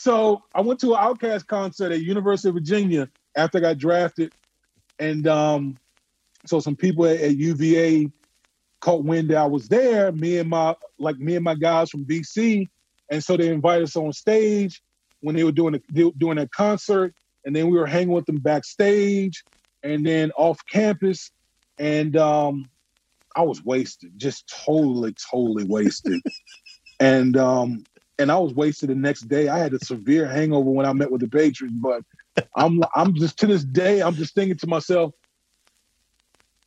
So I went to an OutKast concert at University of Virginia after I got drafted, and um, so some people at, at UVA caught wind that I was there. Me and my like me and my guys from BC, and so they invited us on stage when they were doing a, doing a concert, and then we were hanging with them backstage, and then off campus, and um, I was wasted, just totally, totally wasted, and um, and I was wasted the next day. I had a severe hangover when I met with the Patriots, but I'm I'm just to this day I'm just thinking to myself,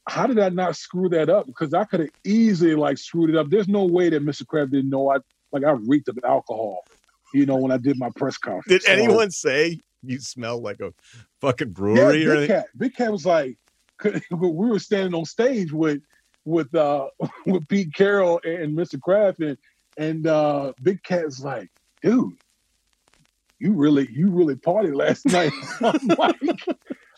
how did I not screw that up? Because I could have easily like screwed it up. There's no way that Mr. Kraft didn't know I like I reeked of alcohol, you know, when I did my press conference. Did so, anyone say you smell like a fucking brewery yeah, or Big Cat, Big Cat was like, we were standing on stage with with uh with Pete Carroll and Mr. Kraft and and uh Big Cat's like, dude, you really you really partied last night. I'm like,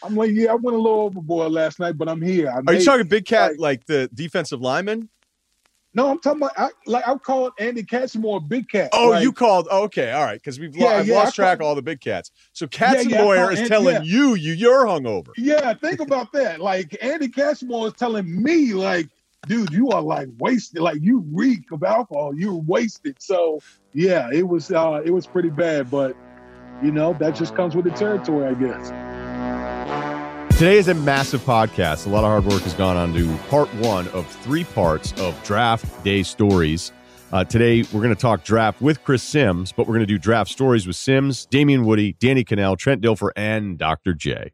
I'm like, yeah, I went a little overboard last night, but I'm here. I Are you talking Big Cat like, like, the defensive lineman? No, I'm talking about I, like I called Andy Katzenmoyer Big Cat. Oh, like, you called okay, all right, because we've yeah, yeah, lost track of all the big cats. So Katzenmoyer is telling you you you're hungover. Yeah, think about that. Like Andy Katzenmoyer is telling me, like, dude, you are like wasted. Like you reek of alcohol. You're wasted. So yeah, it was uh it was pretty bad, but you know that just comes with the territory, I guess. Today is a massive podcast. A lot of hard work has gone on to part one of three parts of draft day stories. Uh, today, we're going to talk draft with Chris Simms, but we're going to do draft stories with Simms, Damien Woody, Danny Kanell, Trent Dilfer, and Dr. J.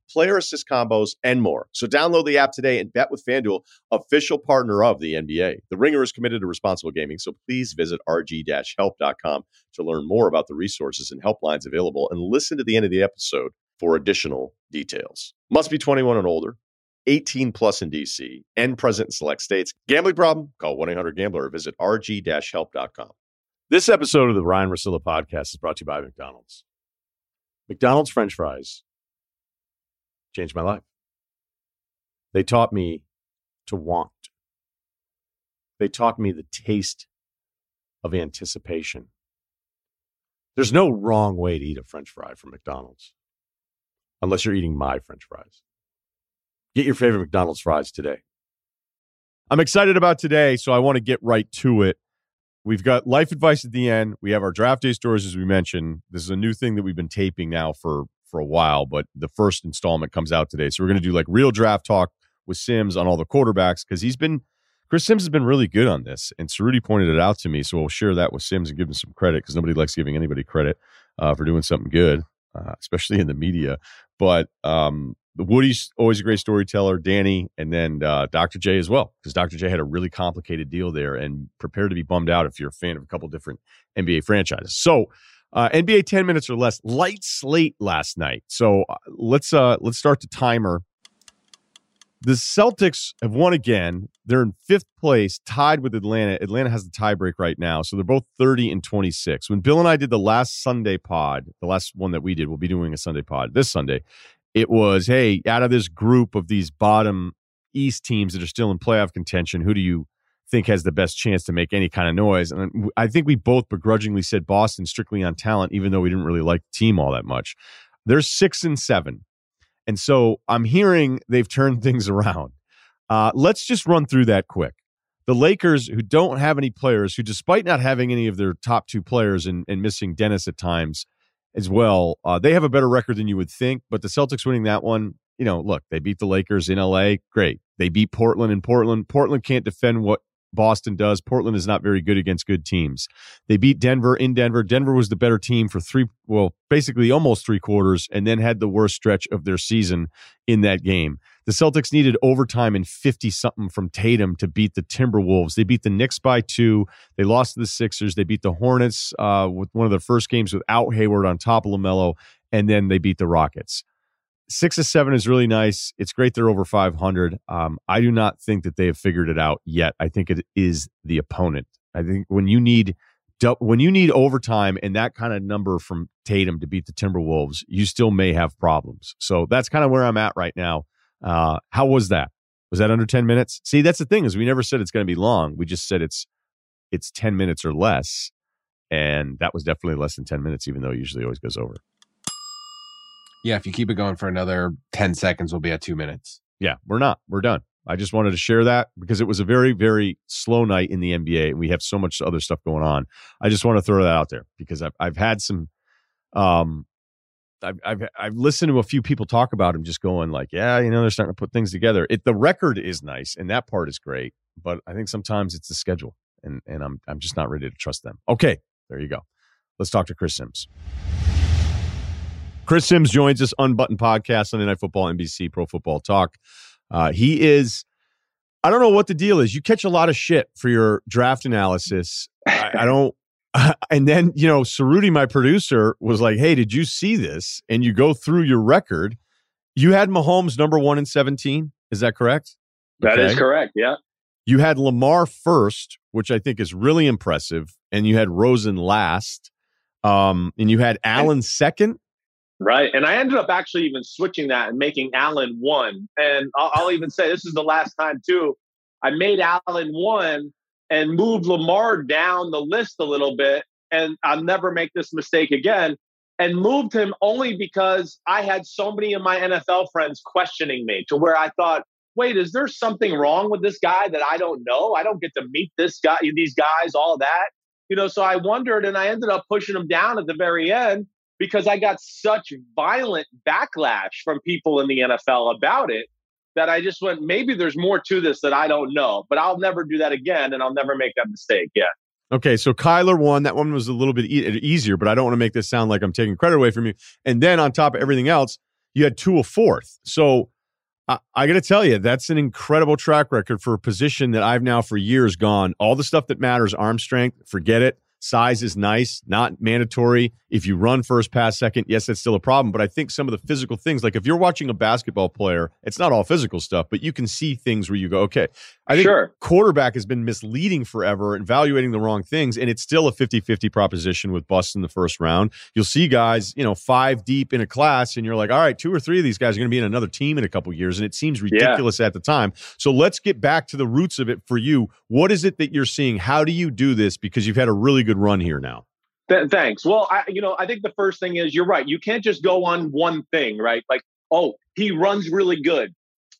player assist combos, and more. So download the app today and bet with FanDuel, official partner of the NBA. The Ringer is committed to responsible gaming, so please visit rg-help.com to learn more about the resources and helplines available and listen to the end of the episode for additional details. Must be 21 and older. 18 plus in DC and present in select states. Gambling problem? Call 1 800 Gambler or visit rg help.com. This episode of the Ryen Russillo podcast is brought to you by McDonald's. McDonald's French fries changed my life. They taught me to want, they taught me the taste of anticipation. There's no wrong way to eat a French fry from McDonald's unless you're eating my French fries. Get your favorite McDonald's fries today. I'm excited about today, so I want to get right to it. We've got life advice at the end. We have our draft day stories, as we mentioned. This is a new thing that we've been taping now for for a while, but the first installment comes out today. So we're going to do like real draft talk with Simms on all the quarterbacks because he's been Chris Simms has been really good on this, and Cerruti pointed it out to me. So we'll share that with Simms and give him some credit because nobody likes giving anybody credit uh, for doing something good, uh, especially in the media. But um, Woody's always a great storyteller, Danny, and then uh, Dr. J as well, because Dr. J had a really complicated deal there and prepare to be bummed out if you're a fan of a couple different NBA franchises. So, uh, NBA 10 minutes or less, light slate last night. So uh, let's uh, let's start the timer. The Celtics have won again. They're in fifth place, tied with Atlanta. Atlanta has the tiebreak right now, so they're both 30 and 26. When Bill and I did the last Sunday pod, the last one that we did, we'll be doing a Sunday pod this Sunday it was, hey, out of this group of these bottom East teams that are still in playoff contention, who do you think has the best chance to make any kind of noise? And I think we both begrudgingly said Boston strictly on talent, even though we didn't really like the team all that much. They're six and seven. And so I'm hearing they've turned things around. Uh, let's just run through that quick. The Lakers, who don't have any players, who despite not having any of their top two players and, and missing Dennis at times, as well. Uh, they have a better record than you would think, but the Celtics winning that one, you know, look, they beat the Lakers in LA. Great. They beat Portland in Portland. Portland can't defend what Boston does. Portland is not very good against good teams. They beat Denver in Denver. Denver was the better team for three, well, basically almost three quarters, and then had the worst stretch of their season in that game. The Celtics needed overtime and 50 something from Tatum to beat the Timberwolves. They beat the Knicks by two. They lost to the Sixers. They beat the Hornets uh, with one of the first games without Hayward on top of LaMelo. And then they beat the Rockets. Six of seven is really nice. It's great they're over 500. Um, I do not think that they have figured it out yet. I think it is the opponent. I think when you need when you need overtime and that kind of number from Tatum to beat the Timberwolves, you still may have problems. So that's kind of where I'm at right now. Uh, how was that? Was that under 10 minutes? See, that's the thing is we never said it's going to be long. We just said it's it's 10 minutes or less. And that was definitely less than 10 minutes, even though it usually always goes over. Yeah, if you keep it going for another 10 seconds, we'll be at two minutes. Yeah, we're not. We're done. I just wanted to share that because it was a very, very slow night in the NBA and we have so much other stuff going on. I just want to throw that out there because I've, I've had some, um, I've, I've, I've listened to a few people talk about him just going like, yeah, you know, they're starting to put things together. It, the record is nice and that part is great, but I think sometimes it's the schedule and, and I'm, I'm just not ready to trust them. Okay. There you go. Let's talk to Chris Simms. Chris Simms joins us Unbuttoned Podcast, Sunday Night Football, NBC Pro Football Talk. Uh, he is, I don't know what the deal is. You catch a lot of shit for your draft analysis. I, I don't, and then, you know, Cerruti, my producer, was like, hey, did you see this? And you go through your record. You had Mahomes number one in 17. Is that correct? That okay. is correct. Yeah. You had Lamar first, which I think is really impressive. And you had Rosen last. Um, and you had Allen second. Right. And I ended up actually even switching that and making Allen one. And I'll, I'll, even say this is the last time, too. I made Allen one and moved Lamar down the list a little bit. And I'll never make this mistake again. And moved him only because I had so many of my NFL friends questioning me to where I thought, wait, is there something wrong with this guy that I don't know? I don't get to meet this guy, these guys, all that. You know, so I wondered and I ended up pushing him down at the very end because I got such violent backlash from people in the NFL about it that I just went, maybe there's more to this that I don't know, but I'll never do that again and I'll never make that mistake. Yeah. Okay, so Kyler won. That one was a little bit e- easier, but I don't want to make this sound like I'm taking credit away from you. And then on top of everything else, you had two a fourth. So I, I got to tell you, that's an incredible track record for a position that I've now for years gone. All the stuff that matters, arm strength, forget it. Size is nice, not mandatory. If you run first, pass second, yes, that's still a problem. But I think some of the physical things, like if you're watching a basketball player, it's not all physical stuff, but you can see things where you go, okay. I think sure. quarterback has been misleading forever, evaluating the wrong things, and it's still a 50 50 proposition with busts in the first round. You'll see guys, you know, five deep in a class, and you're like, all right, two or three of these guys are going to be in another team in a couple years, and it seems ridiculous yeah. at the time. So let's get back to the roots of it for you. What is it that you're seeing? How do you do this? Because you've had a really good run here now. Th- thanks. Well, I, you know, I think the first thing is you're right. You can't just go on one thing, right? Like, oh, he runs really good.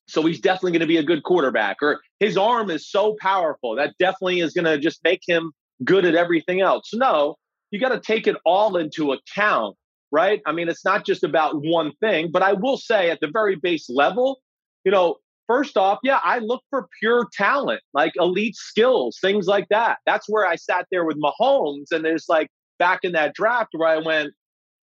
So he's definitely going to be a good quarterback, or his arm is so powerful that definitely is going to just make him good at everything else. No, you got to take it all into account, right? I mean, it's not just about one thing, but I will say at the very base level, you know, first off, yeah, I look for pure talent, like elite skills, things like that. That's where I sat there with Mahomes. And there's like back in that draft where I went,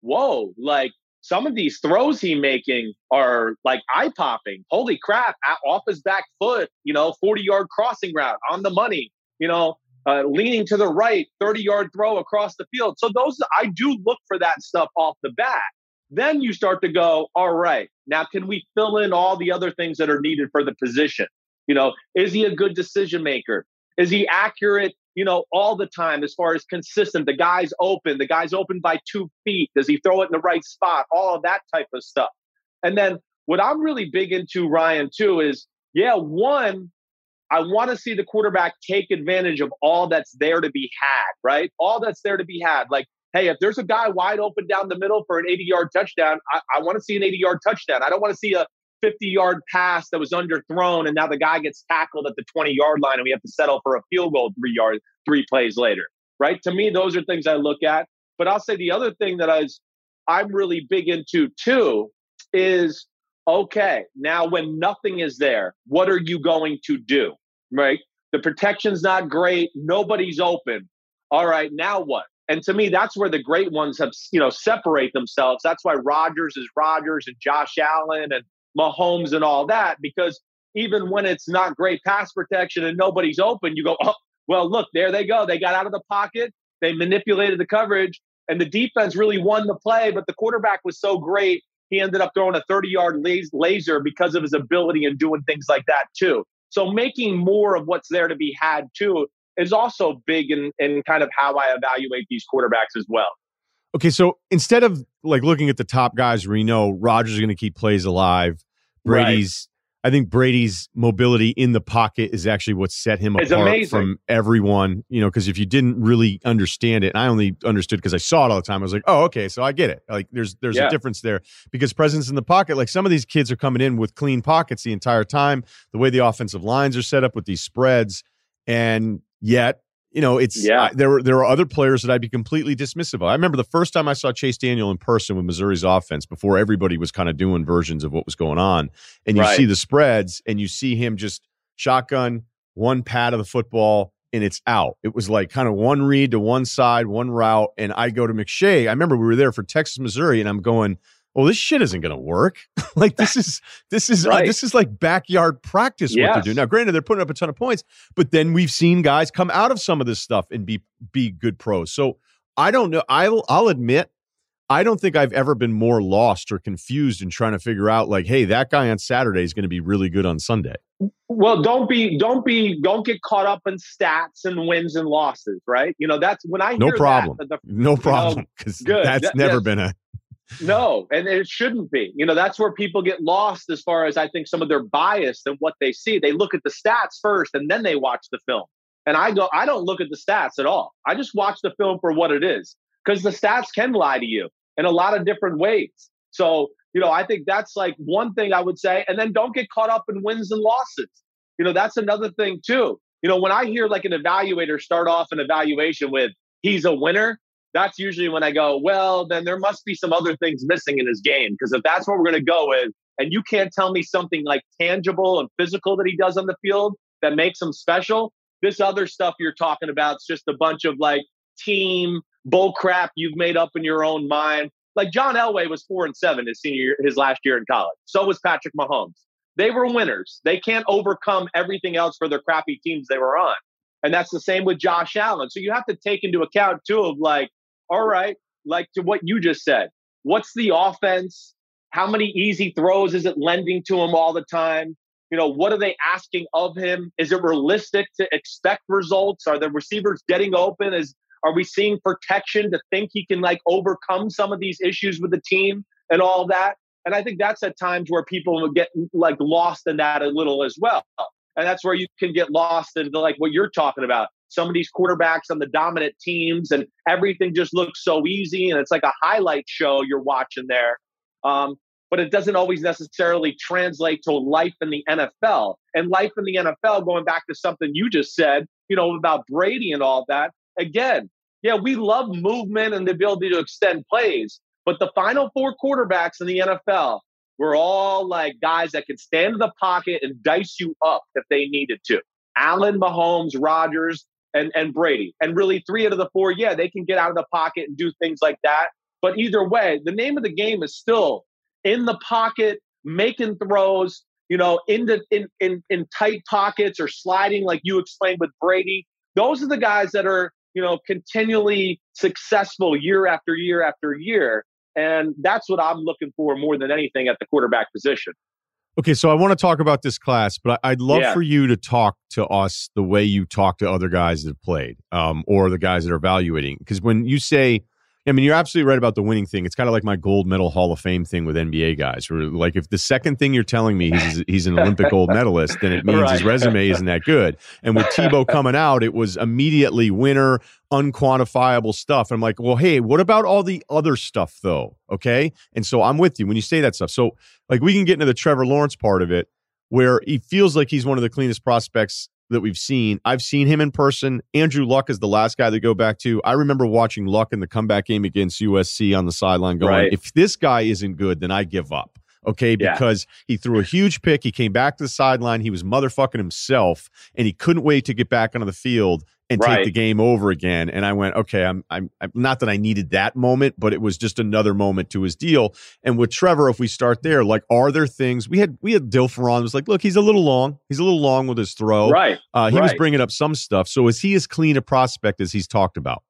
whoa, like some of these throws he making are like eye popping. Holy crap, off his back foot, you know, 40 yard crossing route on the money, you know, uh, leaning to the right, 30 yard throw across the field. So those, I do look for that stuff off the bat. Then you start to go, all right, now can we fill in all the other things that are needed for the position? You know, is he a good decision maker? Is he accurate, you know, all the time as far as consistent? The guy's open, the guy's open by two feet. Does he throw it in the right spot? All of that type of stuff. And then what I'm really big into, Ryen, too, is yeah, one, I want to see the quarterback take advantage of all that's there to be had, right? All that's there to be had. Like hey, if there's a guy wide open down the middle for an 80 yard touchdown, I, I want to see an 80 yard touchdown. I don't want to see a 50 yard pass that was underthrown and now the guy gets tackled at the 20 yard line and we have to settle for a field goal three yards, three plays later. Right. To me, those are things I look at. But I'll say the other thing that I was, I'm really big into too is okay, now when nothing is there, what are you going to do? Right? The protection's not great. Nobody's open. All right, now what? And to me, that's where the great ones have, you know, separate themselves. That's why Rodgers is Rodgers and Josh Allen and Mahomes and all that, because even when it's not great pass protection and nobody's open, you go, oh, well, look, there they go. They got out of the pocket, they manipulated the coverage, and the defense really won the play, but the quarterback was so great. he ended up throwing a 30 yard laser because of his ability and doing things like that too. So making more of what's there to be had too is also big in, in kind of how I evaluate these quarterbacks as well. Okay, so instead of like looking at the top guys where you know Rodgers is going to keep plays alive, Brady's I think Brady's mobility in the pocket is actually what set him it's apart amazing. from everyone. You know, because if you didn't really understand it, and I only understood because I saw it all the time, I was like, oh, okay, so I get it. Like, there's there's Yeah. a difference there because presence in the pocket. Like some of these kids are coming in with clean pockets the entire time. The way the offensive lines are set up with these spreads, and yet. You know, it's Yeah. There. Were, there are other players that I'd be completely dismissive of. I remember the first time I saw Chase Daniel in person with Missouri's offense before everybody was kind of doing versions of what was going on and you Right. see the spreads and you see him just shotgun one pat of the football and it's out. It was like kind of one read to one side, one route. And I go to McShay. I remember we were there for Texas, Missouri, and I'm going, well, this shit isn't going to work. like this is this is uh, this is like backyard practice what they're doing. Now, granted, they're putting up a ton of points, but then we've seen guys come out of some of this stuff and be be good pros. So I don't know. I'll I'll admit I don't think I've ever been more lost or confused in trying to figure out like, hey, that guy on Saturday is going to be really good on Sunday. Well, don't be, don't be, don't get caught up in stats and wins and losses, right? You know, that's when I No problem. That, the, No problem because good. that's That- never yes. been a no, and it shouldn't be. You know, that's where people get lost as far as I think some of their bias and what they see. They look at the stats first and then they watch the film. And I go, I don't look at the stats at all. I just watch the film for what it is because the stats can lie to you in a lot of different ways. So, you know, I think that's like one thing I would say. And then don't get caught up in wins and losses. You know, that's another thing too. You know, when I hear like an evaluator start off an evaluation with, he's a winner, that's usually when I go, well, then there must be some other things missing in his game. Because if that's what we're going to go with, and you can't tell me something like tangible and physical that he does on the field that makes him special, this other stuff you're talking about is just a bunch of like team bull crap you've made up in your own mind. Like John Elway was four and seven his senior year, his last year in college. So was Patrick Mahomes. They were winners. They can't overcome everything else for their crappy teams they were on. And that's the same with Josh Allen. So you have to take into account too of like, all right, like to what you just said. What's the offense? How many easy throws is it lending to him all the time? You know, what are they asking of him? Is it realistic to expect results? Are the receivers getting open? Is are we seeing protection to think he can like overcome some of these issues with the team and all that? And I think that's at times where people get like lost in that a little as well. And that's where you can get lost into like what you're talking about. Some of these quarterbacks on the dominant teams and everything just looks so easy and it's like a highlight show you're watching there. Um, but it doesn't always necessarily translate to life in the NFL. And life in the NFL, going back to something you just said, you know, about Brady and all that. Again, yeah, we love movement and the ability to extend plays, but the final four quarterbacks in the NFL were all like guys that could stand in the pocket and dice you up if they needed to. Allen, Mahomes, Rodgers, and, and Brady. And really, three out of the four, yeah, they can get out of the pocket and do things like that. But either way, the name of the game is still in the pocket, making throws, you know, into in, in in tight pockets or sliding like you explained with Brady. Those are the guys that are, you know, continually successful year after year after year. And that's what I'm looking for more than anything at the quarterback position. Okay, so I want to talk about this class, but I'd love Yeah. for you to talk to us the way you talk to other guys that have played, um, or the guys that are evaluating. Because when you say, I mean, you're absolutely right about the winning thing. It's kind of like my gold medal Hall of Fame thing with NBA guys. Where like, if the second thing you're telling me he's he's an Olympic gold medalist, then it means his resume isn't that good. And with Tebow coming out, it was immediately winner, unquantifiable stuff. I'm like, well, hey, what about all the other stuff though? Okay, and so I'm with you when you say that stuff. So like we can get into the Trevor Lawrence part of it where he feels like he's one of the cleanest prospects that we've seen. I've seen him in person. Andrew Luck is the last guy to go back to. I remember watching Luck in the comeback game against USC on the sideline going, Right. if this guy isn't good, then I give up. Okay, Yeah. because he threw a huge pick. He came back to the sideline. He was motherfucking himself, and he couldn't wait to get back onto the field and take the game over again. And I went, okay, I'm, I'm, I'm not that I needed that moment, but it was just another moment to his deal. And with Trevor, if we start there, like, are there things we had? We had Dilfer on was like, look, he's a little long. He's a little long with his throw. Right. Uh, he was bringing up some stuff. So is he as clean a prospect as he's talked about?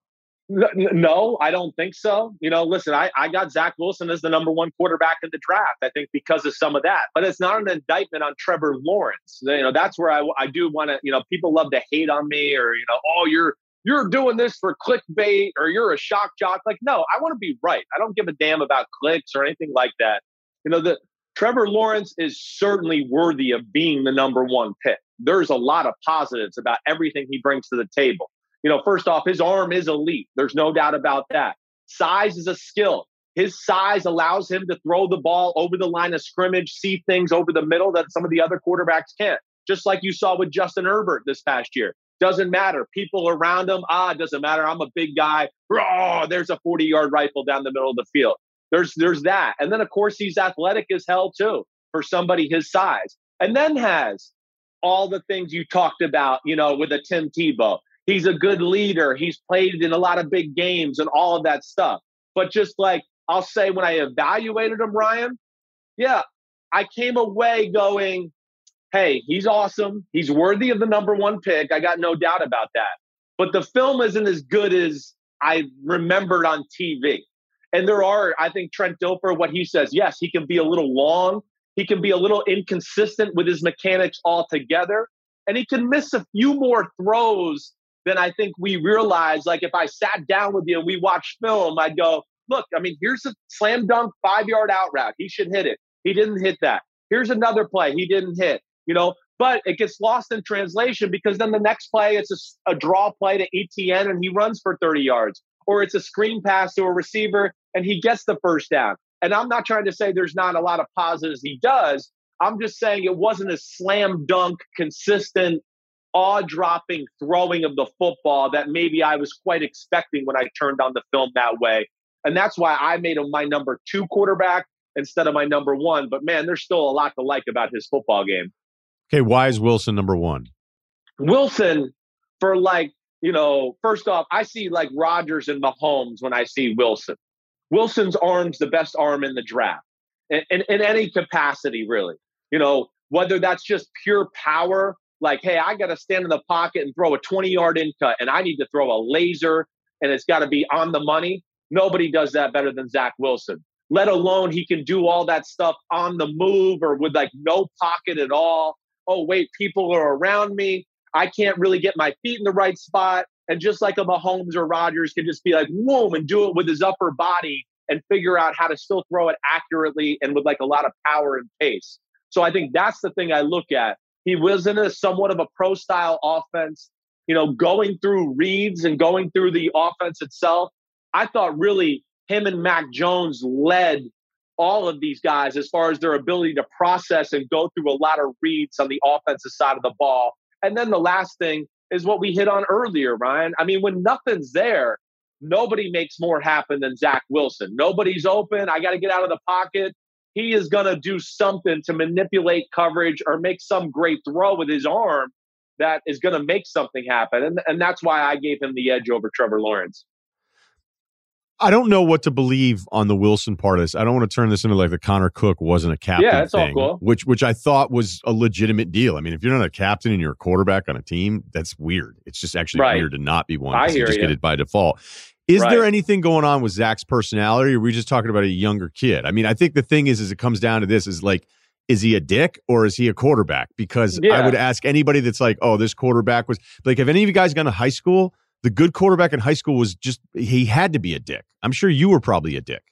No, I don't think so. You know, listen, I, I got Zach Wilson as the number one quarterback in the draft. I think because of some of that, but it's not an indictment on Trevor Lawrence. You know, that's where I, I do want to. You know, people love to hate on me, or you know, oh, you're you're doing this for clickbait, or you're a shock jock. Like, no, I want to be right. I don't give a damn about clicks or anything like that. You know, the Trevor Lawrence is certainly worthy of being the number one pick. There's a lot of positives about everything he brings to the table. You know, first off, his arm is elite. There's no doubt about that. Size is a skill. His size allows him to throw the ball over the line of scrimmage, see things over the middle that some of the other quarterbacks can't. Just like you saw with Justin Herbert this past year. Doesn't matter. People around him, ah, doesn't matter. I'm a big guy. Oh, there's a 40 yard rifle down the middle of the field. There's there's that. And then of course he's athletic as hell too for somebody his size. And then has all the things you talked about, you know, with a Tim Tebow. He's a good leader. He's played in a lot of big games and all of that stuff. But just like I'll say, when I evaluated him, Ryen, yeah, I came away going, hey, he's awesome. He's worthy of the number one pick. I got no doubt about that. But the film isn't as good as I remembered on TV. And there are, I think, Trent Dilfer, what he says, yes, he can be a little long. He can be a little inconsistent with his mechanics altogether. And he can miss a few more throws then I think we realize, like, if I sat down with you and we watched film, I'd go, look, I mean, here's a slam dunk five yard out route. He should hit it. He didn't hit that. Here's another play he didn't hit, you know, but it gets lost in translation because then the next play, it's a, a draw play to Etienne and he runs for 30 yards, or it's a screen pass to a receiver and he gets the first down. And I'm not trying to say there's not a lot of positives he does. I'm just saying it wasn't a slam dunk, consistent awe dropping throwing of the football that maybe I was quite expecting when I turned on the film that way. And that's why I made him my number two quarterback instead of my number one. But man, there's still a lot to like about his football game. Okay, why is Wilson number one? Wilson, for like, you know, first off, I see like Rodgers and Mahomes when I see Wilson. Wilson's arm's the best arm in the draft in, in, in any capacity, really. You know, whether that's just pure power like, hey, I got to stand in the pocket and throw a 20 yard in cut, and I need to throw a laser, and it's got to be on the money. Nobody does that better than Zach Wilson, let alone he can do all that stuff on the move or with like no pocket at all. Oh, wait, people are around me. I can't really get my feet in the right spot. And just like a Mahomes or Rodgers can just be like, whoom, and do it with his upper body and figure out how to still throw it accurately and with like a lot of power and pace. So I think that's the thing I look at. He was in a somewhat of a pro style offense, you know, going through reads and going through the offense itself. I thought really him and Mac Jones led all of these guys as far as their ability to process and go through a lot of reads on the offensive side of the ball. And then the last thing is what we hit on earlier, Ryen. I mean, when nothing's there, nobody makes more happen than Zach Wilson. Nobody's open. I got to get out of the pocket he is going to do something to manipulate coverage or make some great throw with his arm that is going to make something happen. And, and that's why I gave him the edge over Trevor Lawrence. I don't know what to believe on the Wilson part of this. I don't want to turn this into like the Connor Cook wasn't a captain yeah, that's thing, all cool. which which I thought was a legitimate deal. I mean, if you're not a captain and you're a quarterback on a team, that's weird. It's just actually right. weird to not be one. I hear you just get it by default. Is right. there anything going on with Zach's personality, or are we just talking about a younger kid? I mean, I think the thing is, is it comes down to this: is like, is he a dick or is he a quarterback? Because yeah. I would ask anybody that's like, oh, this quarterback was like, have any of you guys gone to high school? The good quarterback in high school was just he had to be a dick. I'm sure you were probably a dick.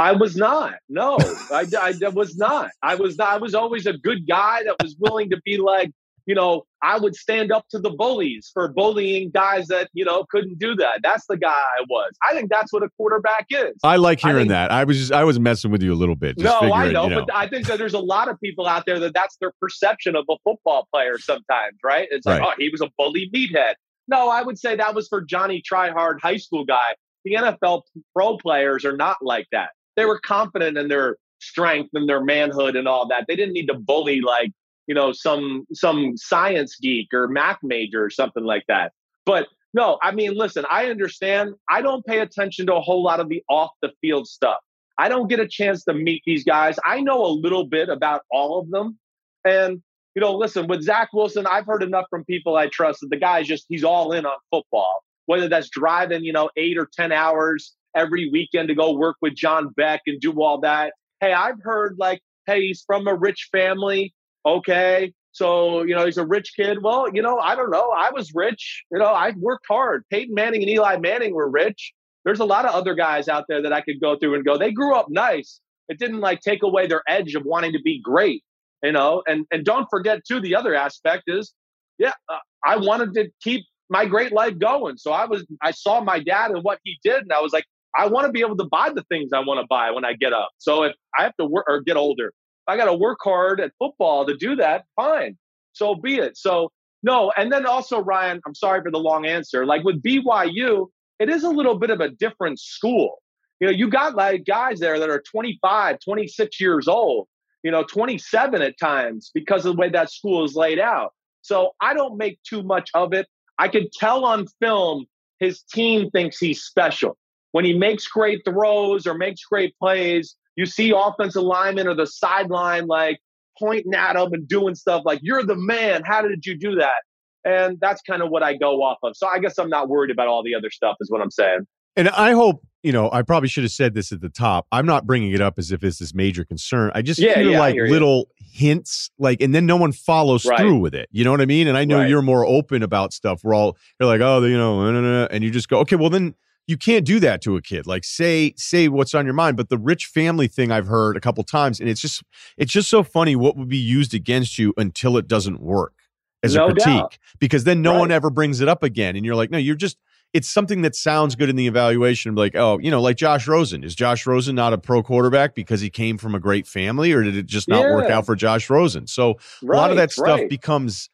I was not. No, I, I, was not. I was not. I was always a good guy that was willing to be like, you know, I would stand up to the bullies for bullying guys that, you know, couldn't do that. That's the guy I was. I think that's what a quarterback is. I like hearing I think, that. I was just, I was messing with you a little bit. no, I know, you know, but I think that there's a lot of people out there that that's their perception of a football player sometimes, right? It's like, right. oh, he was a bully meathead. No, I would say that was for Johnny Tryhard high school guy. The NFL pro players are not like that. They were confident in their strength and their manhood and all that. They didn't need to bully like you know some some science geek or math major or something like that. But no i mean listen i understand. I don't pay attention to a whole lot of the off the field stuff. I don't get a chance to meet these guys. I know a little bit about all of them. And you know listen with zach wilson i've heard enough from people i trust that the guy's just he's all in on football. Whether that's driving, you know, eight or 10 hours every weekend to go work with John Beck and do all that. Hey, I've heard like, hey, he's from a rich family. Okay. So, you know, he's a rich kid. Well, you know, I don't know. I was rich. You know, I worked hard. Peyton Manning and Eli Manning were rich. There's a lot of other guys out there that I could go through and go, they grew up nice. It didn't like take away their edge of wanting to be great, you know? And and don't forget too the other aspect is yeah, uh, I wanted to keep my great life going. So I was I saw my dad and what he did and I was like I want to be able to buy the things I want to buy when I get up. So if I have to work or get older, I got to work hard at football to do that. Fine. So be it. So no. And then also, Ryen, I'm sorry for the long answer. Like with BYU, it is a little bit of a different school. You know, you got like guys there that are 25, 26 years old, you know, 27 at times because of the way that school is laid out. So I don't make too much of it. I can tell on film his team thinks he's special when he makes great throws or makes great plays, you see offensive linemen or the sideline like pointing at them and doing stuff like, you're the man. How did you do that? And that's kind of what I go off of. So I guess I'm not worried about all the other stuff, is what I'm saying. And I hope, you know, I probably should have said this at the top. I'm not bringing it up as if it's this major concern. I just Yeah, feel yeah, like hear you. little hints, like, and then no one follows Right. through with it. You know what I mean? And I know Right. you're more open about stuff. We're all, you're like, oh, you know, nah, nah, nah," and you just go, okay, well, then you can't do that to a kid. Like, say, say what's on your mind. But the rich family thing I've heard a couple times, and it's just, it's just so funny what would be used against you until it doesn't work as a critique doubt. because then no one ever brings it up again. And you're like, no, you're just, it's something that sounds good in the evaluation. Like, oh, you know, like Josh Rosen. Is Josh Rosen not a pro quarterback because he came from a great family, or did it just not work out for Josh Rosen? So a lot of that stuff right. becomes,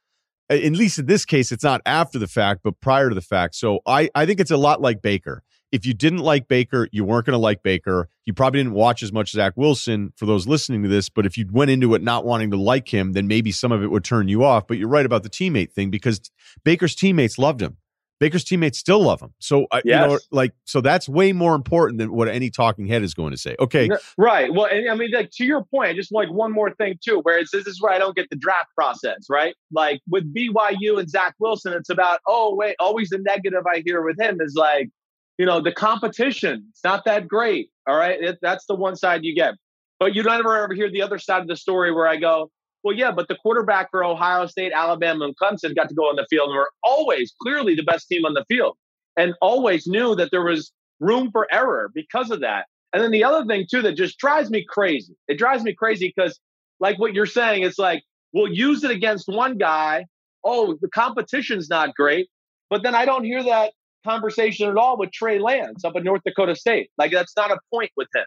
at least in this case, it's not after the fact, but prior to the fact. So I, I think it's a lot like Baker. If you didn't like Baker, you weren't going to like Baker. You probably didn't watch as much Zach Wilson for those listening to this. But if you went into it not wanting to like him, then maybe some of it would turn you off. But you're right about the teammate thing because Baker's teammates loved him. Baker's teammates still love him. So, uh, you know, like, so that's way more important than what any talking head is going to say. Okay. Right. Well, and I mean, like to your point, just like one more thing too, where it's this is where I don't get the draft process, right? Like with BYU and Zach Wilson, it's about oh wait, always the negative I hear with him is like, you know, the competition. It's not that great. All right, it, that's the one side you get, but you don't ever ever hear the other side of the story where I go, well, yeah, but the quarterback for Ohio State, Alabama, and Clemson got to go on the field and were always clearly the best team on the field, and always knew that there was room for error because of that. And then the other thing too that just drives me crazy. It drives me crazy because, like what you're saying, it's like we'll use it against one guy. Oh, the competition's not great, but then I don't hear that conversation at all with Trey Lance up in North Dakota State. Like that's not a point with him.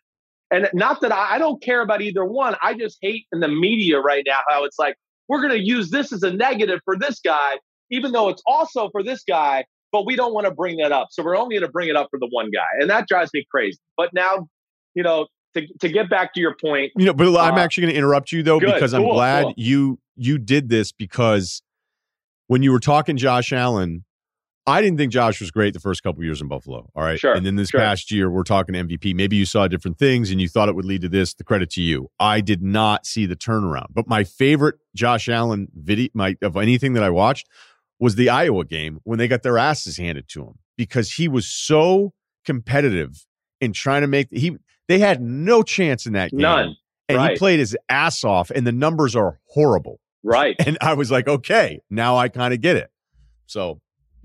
And not that I, I don't care about either one. I just hate in the media right now how it's like we're going to use this as a negative for this guy, even though it's also for this guy. But we don't want to bring that up, so we're only going to bring it up for the one guy, and that drives me crazy. But now, you know, to to get back to your point, You know, but I'm Uh, actually going to interrupt you though good, because I'm cool, glad cool. you you did this because when you were talking Josh Allen, I didn't think Josh was great the first couple years in Buffalo. All right, Sure, and then this sure. past year we're talking MVP. Maybe you saw different things and you thought it would lead to this. The credit to you. I did not see the turnaround. But my favorite Josh Allen video, my of anything that I watched, was the Iowa game when they got their asses handed to him because he was so competitive in trying to make he. They had no chance in that game none. and he played his ass off and the numbers are horrible Right. and i was like okay now i kind of get it so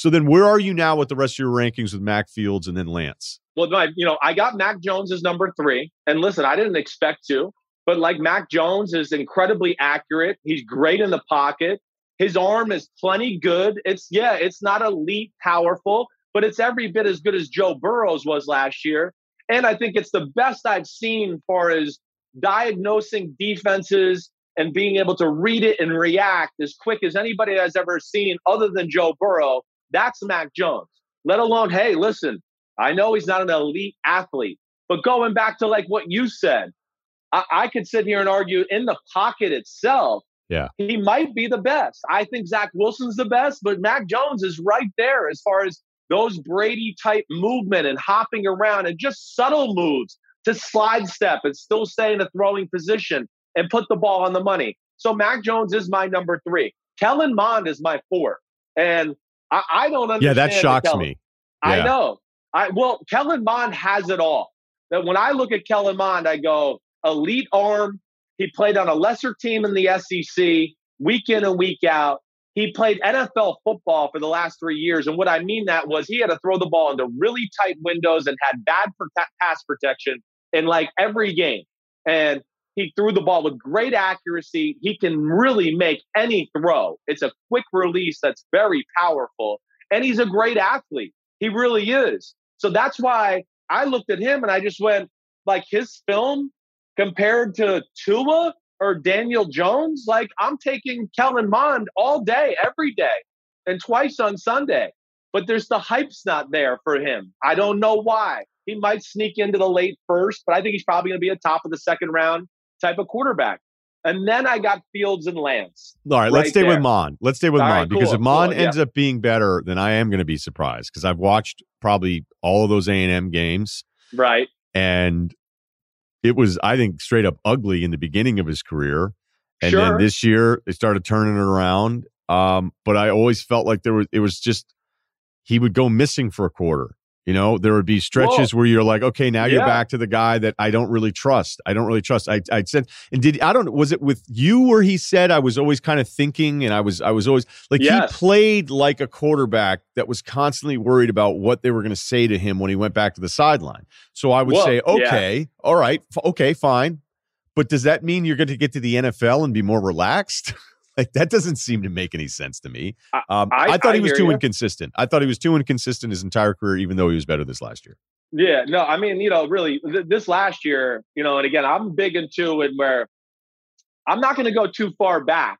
So then, where are you now with the rest of your rankings with Mac Fields and then Lance? Well, you know, I got Mac Jones as number three, and listen, I didn't expect to, but like Mac Jones is incredibly accurate. He's great in the pocket. His arm is plenty good. It's yeah, it's not elite powerful, but it's every bit as good as Joe Burrow's was last year. And I think it's the best I've seen for as diagnosing defenses and being able to read it and react as quick as anybody has ever seen other than Joe Burrow. That's Mac Jones. Let alone, hey, listen, I know he's not an elite athlete, but going back to like what you said, I, I could sit here and argue in the pocket itself. Yeah. He might be the best. I think Zach Wilson's the best, but Mac Jones is right there as far as those Brady type movement and hopping around and just subtle moves to slide step and still stay in a throwing position and put the ball on the money. So Mac Jones is my number three. Kellen Mond is my four. And I, I don't understand. Yeah, that shocks me. Yeah. I know. I well, Kellen Mond has it all. That when I look at Kellen Mond, I go, elite arm. He played on a lesser team in the SEC week in and week out. He played NFL football for the last three years. And what I mean that was he had to throw the ball into really tight windows and had bad pass protection in like every game. And he threw the ball with great accuracy. He can really make any throw. It's a quick release that's very powerful. And he's a great athlete. He really is. So that's why I looked at him and I just went, like his film compared to Tua or Daniel Jones, like I'm taking Kellen Mond all day, every day, and twice on Sunday. But there's the hype's not there for him. I don't know why. He might sneak into the late first, but I think he's probably going to be a top of the second round type of quarterback. And then I got Fields and Lance. All right, right let's stay there. with Mond. Let's stay with All Mond right, because cool, if Mond cool, ends yeah. up being better, then I am going to be surprised because I've watched probably all of those A and M games, Right. and it was I think straight up ugly in the beginning of his career, and Sure. then this year they started turning it around. Um, but I always felt like there was it was just he would go missing for a quarter. You know, there would be stretches where you're like, okay, now you're back to the guy that I don't really trust. I don't really trust. I I said, and did I don't was it with you where he said I was always kind of thinking, and I was I was always like Yes. he played like a quarterback that was constantly worried about what they were going to say to him when he went back to the sideline. So I would Well, say, yeah. okay, all right, f- okay, fine, but does that mean you're going to get to the NFL and be more relaxed? like that doesn't seem to make any sense to me. I- Um, I, I- thought he I was too you. inconsistent. I thought he was too inconsistent his entire career, even though he was better this last year. Yeah, no, I mean, you know, really, th- this last year, you know, and again, I'm big into it where I'm not going to go too far back.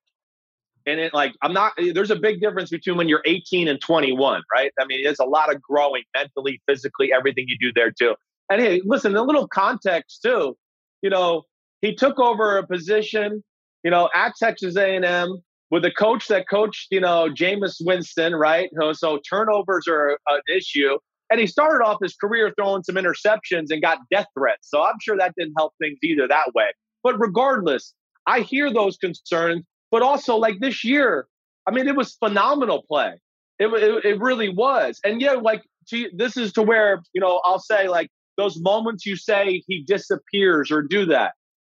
And it like, I'm not, there's a big difference between when you're 18 and 21, right? I mean, there's a lot of growing mentally, physically, everything you do there too. And hey, listen, a little context too, you know, he took over a position, you know, at Texas A&M with a coach that coached, you know, Jameis Winston, right? So- turnovers are an issue. And he started off his career throwing some interceptions and got death threats. So I'm sure that didn't help things either that way. But regardless, I hear those concerns. But also, like this year, I mean, it was phenomenal play. It, it, it really was. And yeah, like to, this is to where, you know, I'll say like those moments you say he disappears or do that,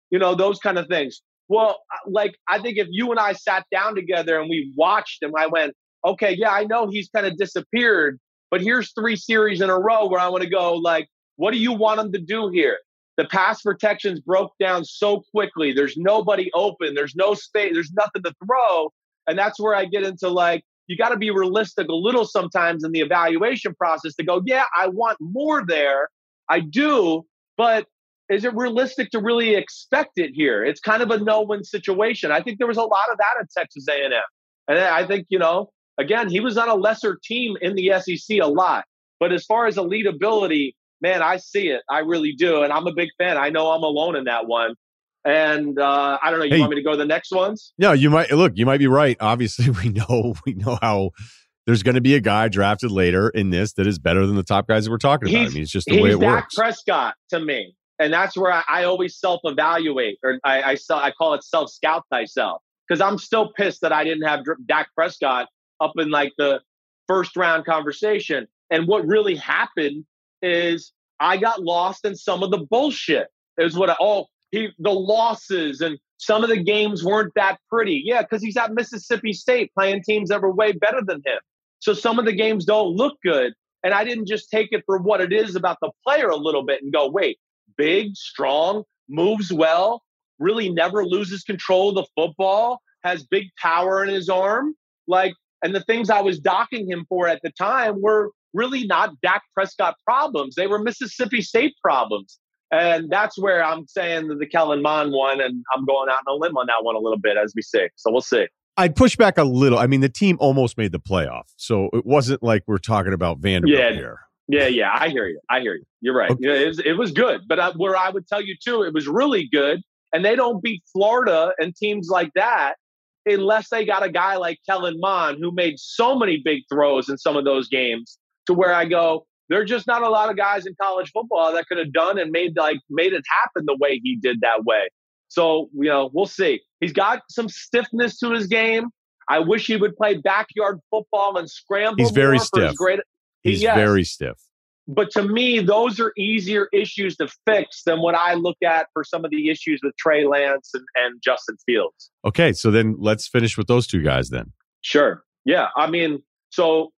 you know, those kind of things. Well, like I think if you and I sat down together and we watched him, I went, okay, yeah, I know he's kind of disappeared, but here's three series in a row where I want to go like, what do you want him to do here? The pass protections broke down so quickly. There's nobody open. There's no space. There's nothing to throw. And that's where I get into like, you got to be realistic a little sometimes in the evaluation process to go, yeah, I want more there. I do, but is it realistic to really expect it here? It's kind of a no-win situation. I think there was a lot of that at Texas A&M, and I think you know, again, he was on a lesser team in the SEC a lot. But as far as elite ability, man, I see it. I really do, and I'm a big fan. I know I'm alone in that one. And uh, I don't know. You Hey. want me to go to the next ones? No, you might look. You might be right. Obviously, we know we know how there's going to be a guy drafted later in this that is better than the top guys that we're talking about. I mean, it's just the way He's it Dak works. Prescott to me, and that's where I, I always self-evaluate, or I I, sel- I call it self-scout thyself, because I'm still pissed that I didn't have Dak Prescott up in like the first round conversation. And what really happened is I got lost in some of the bullshit. Is what I, oh he the losses and some of the games weren't that pretty. Yeah, because he's at Mississippi State playing teams that were way better than him. So some of the games don't look good. And I didn't just take it for what it is about the player a little bit and go, wait, big, strong, moves well, really never loses control of the football, has big power in his arm. Like, and the things I was docking him for at the time were really not Dak Prescott problems. They were Mississippi State problems. And that's where I'm saying the Kellen Mond one, and I'm going out on a limb on that one a little bit as we see. So we'll see. I'd push back a little. I mean, the team almost made the playoff, so it wasn't like we're talking about Vanderbilt yeah, here. Yeah, yeah, I hear you. I hear you. You're right. Okay. Yeah, it was, it was good, but I, where I would tell you too, it was really good. And they don't beat Florida and teams like that unless they got a guy like Kellen Mond who made so many big throws in some of those games. To where I go, there are just not a lot of guys in college football that could have done and made like made it happen the way he did that way. So you know, we'll see. He's got some stiffness to his game. I wish he would play backyard football and scramble. He's very stiff. Great, He's yes. very stiff. But to me, those are easier issues to fix than what I look at for some of the issues with Trey Lance and, and Justin Fields. Okay, so then let's finish with those two guys then. Sure. Yeah, I mean, so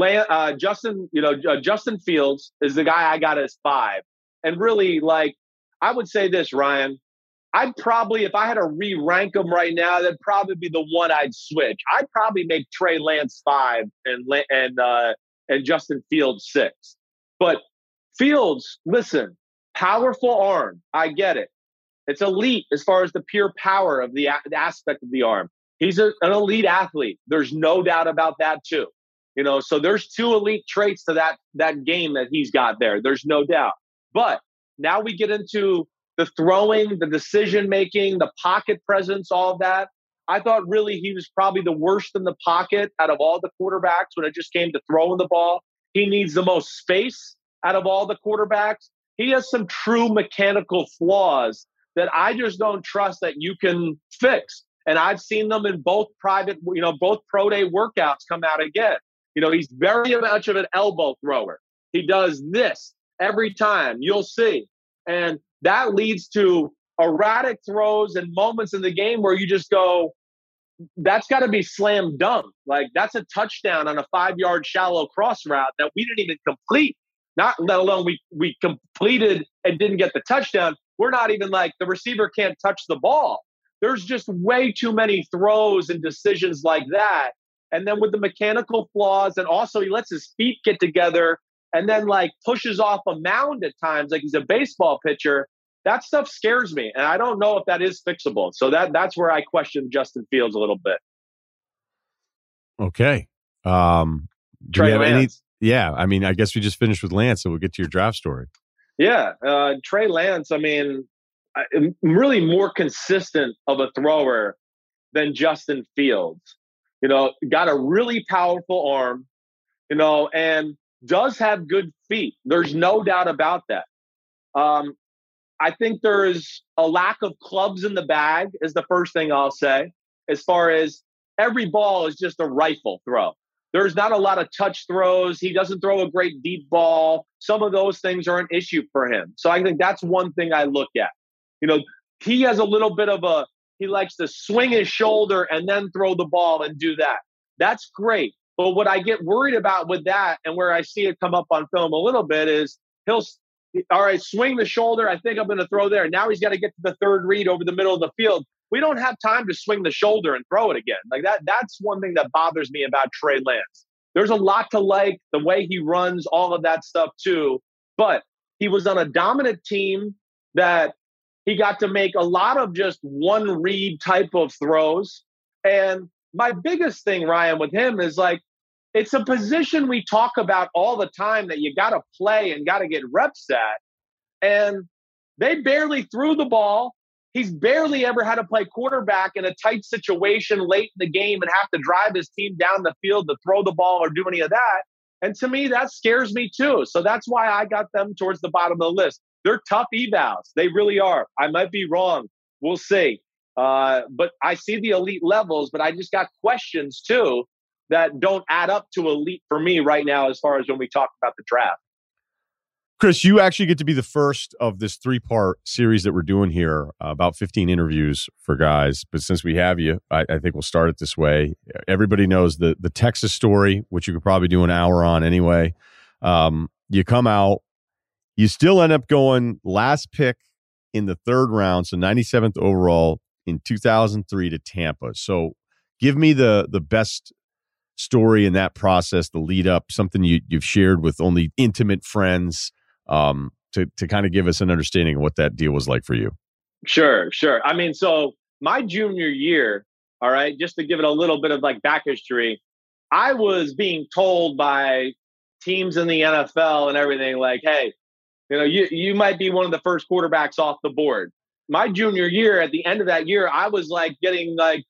uh, Justin, you know, uh, Justin Fields is the guy I got as five, and really, like, I would say this, Ryen. I'd probably, if I had to re-rank them right now, that'd probably be the one I'd switch. I'd probably make Trey Lance five and and uh, and Justin Fields six. But Fields, listen, powerful arm. I get it. It's elite as far as the pure power of the, the aspect of the arm. He's a, an elite athlete. There's no doubt about that too. You know, so there's two elite traits to that that game that he's got there. There's no doubt. But now we get into the throwing, the decision making, the pocket presence, all that. I thought really he was probably the worst in the pocket out of all the quarterbacks when it just came to throwing the ball. He needs the most space out of all the quarterbacks. He has some true mechanical flaws that I just don't trust that you can fix. And I've seen them in both private, you know, both pro day workouts come out again. You know, he's very much of an elbow thrower. He does this every time. You'll see. And that leads to erratic throws and moments in the game where you just go, that's got to be slam dunk. Like that's a touchdown on a five yard shallow cross route that we didn't even complete. Not let alone we we completed and didn't get the touchdown. We're not even like the receiver can't touch the ball. There's just way too many throws and decisions like that. And then with the mechanical flaws, and also he lets his feet get together and then like pushes off a mound at times, like he's a baseball pitcher that stuff scares me, and I don't know if that is fixable. So that that's where I question Justin Fields a little bit. Okay. Um, do Trey we have Lance. any? Yeah, I mean, I guess we just finished with Lance, so we'll get to your draft story. Yeah, uh, Trey Lance. I mean, I'm really more consistent of a thrower than Justin Fields. You know, got a really powerful arm. You know, and does have good feet. There's no doubt about that. Um, I think there is a lack of clubs in the bag, is the first thing I'll say, as far as every ball is just a rifle throw. There's not a lot of touch throws. He doesn't throw a great deep ball. Some of those things are an issue for him. So I think that's one thing I look at. You know, he has a little bit of a, he likes to swing his shoulder and then throw the ball and do that. That's great. But what I get worried about with that and where I see it come up on film a little bit is he'll all right, swing the shoulder. I think I'm going to throw there. Now he's got to get to the third read over the middle of the field. We don't have time to swing the shoulder and throw it again. Like that, that's one thing that bothers me about Trey Lance. There's a lot to like, the way he runs, all of that stuff too. But he was on a dominant team that he got to make a lot of just one read type of throws. And my biggest thing, Ryen, with him is like it's a position we talk about all the time that you got to play and got to get reps at. And they barely threw the ball. He's barely ever had to play quarterback in a tight situation late in the game and have to drive his team down the field to throw the ball or do any of that. And to me, that scares me too. So that's why I got them towards the bottom of the list. They're tough evals. They really are. I might be wrong. We'll see. Uh, but I see the elite levels, but I just got questions too that don't add up to elite for me right now as far as when we talk about the draft. Chris, you actually get to be the first of this three part series that we're doing here, uh, about 15 interviews for guys. But since we have you, I, I, think we'll start it this way. Everybody knows the, the Texas story, which you could probably do an hour on anyway. Um, you come out, you still end up going last pick in the third round, so 97th overall in 2003 to Tampa. So give me the the best story in that process, the lead up, something you, you've shared with only intimate friends um, to to kind of give us an understanding of what that deal was like for you. Sure, sure. I mean, so my junior year, all right, just to give it a little bit of like back history, I was being told by teams in the NFL and everything like, hey, you know, you you might be one of the first quarterbacks off the board. My junior year, at the end of that year, I was like getting like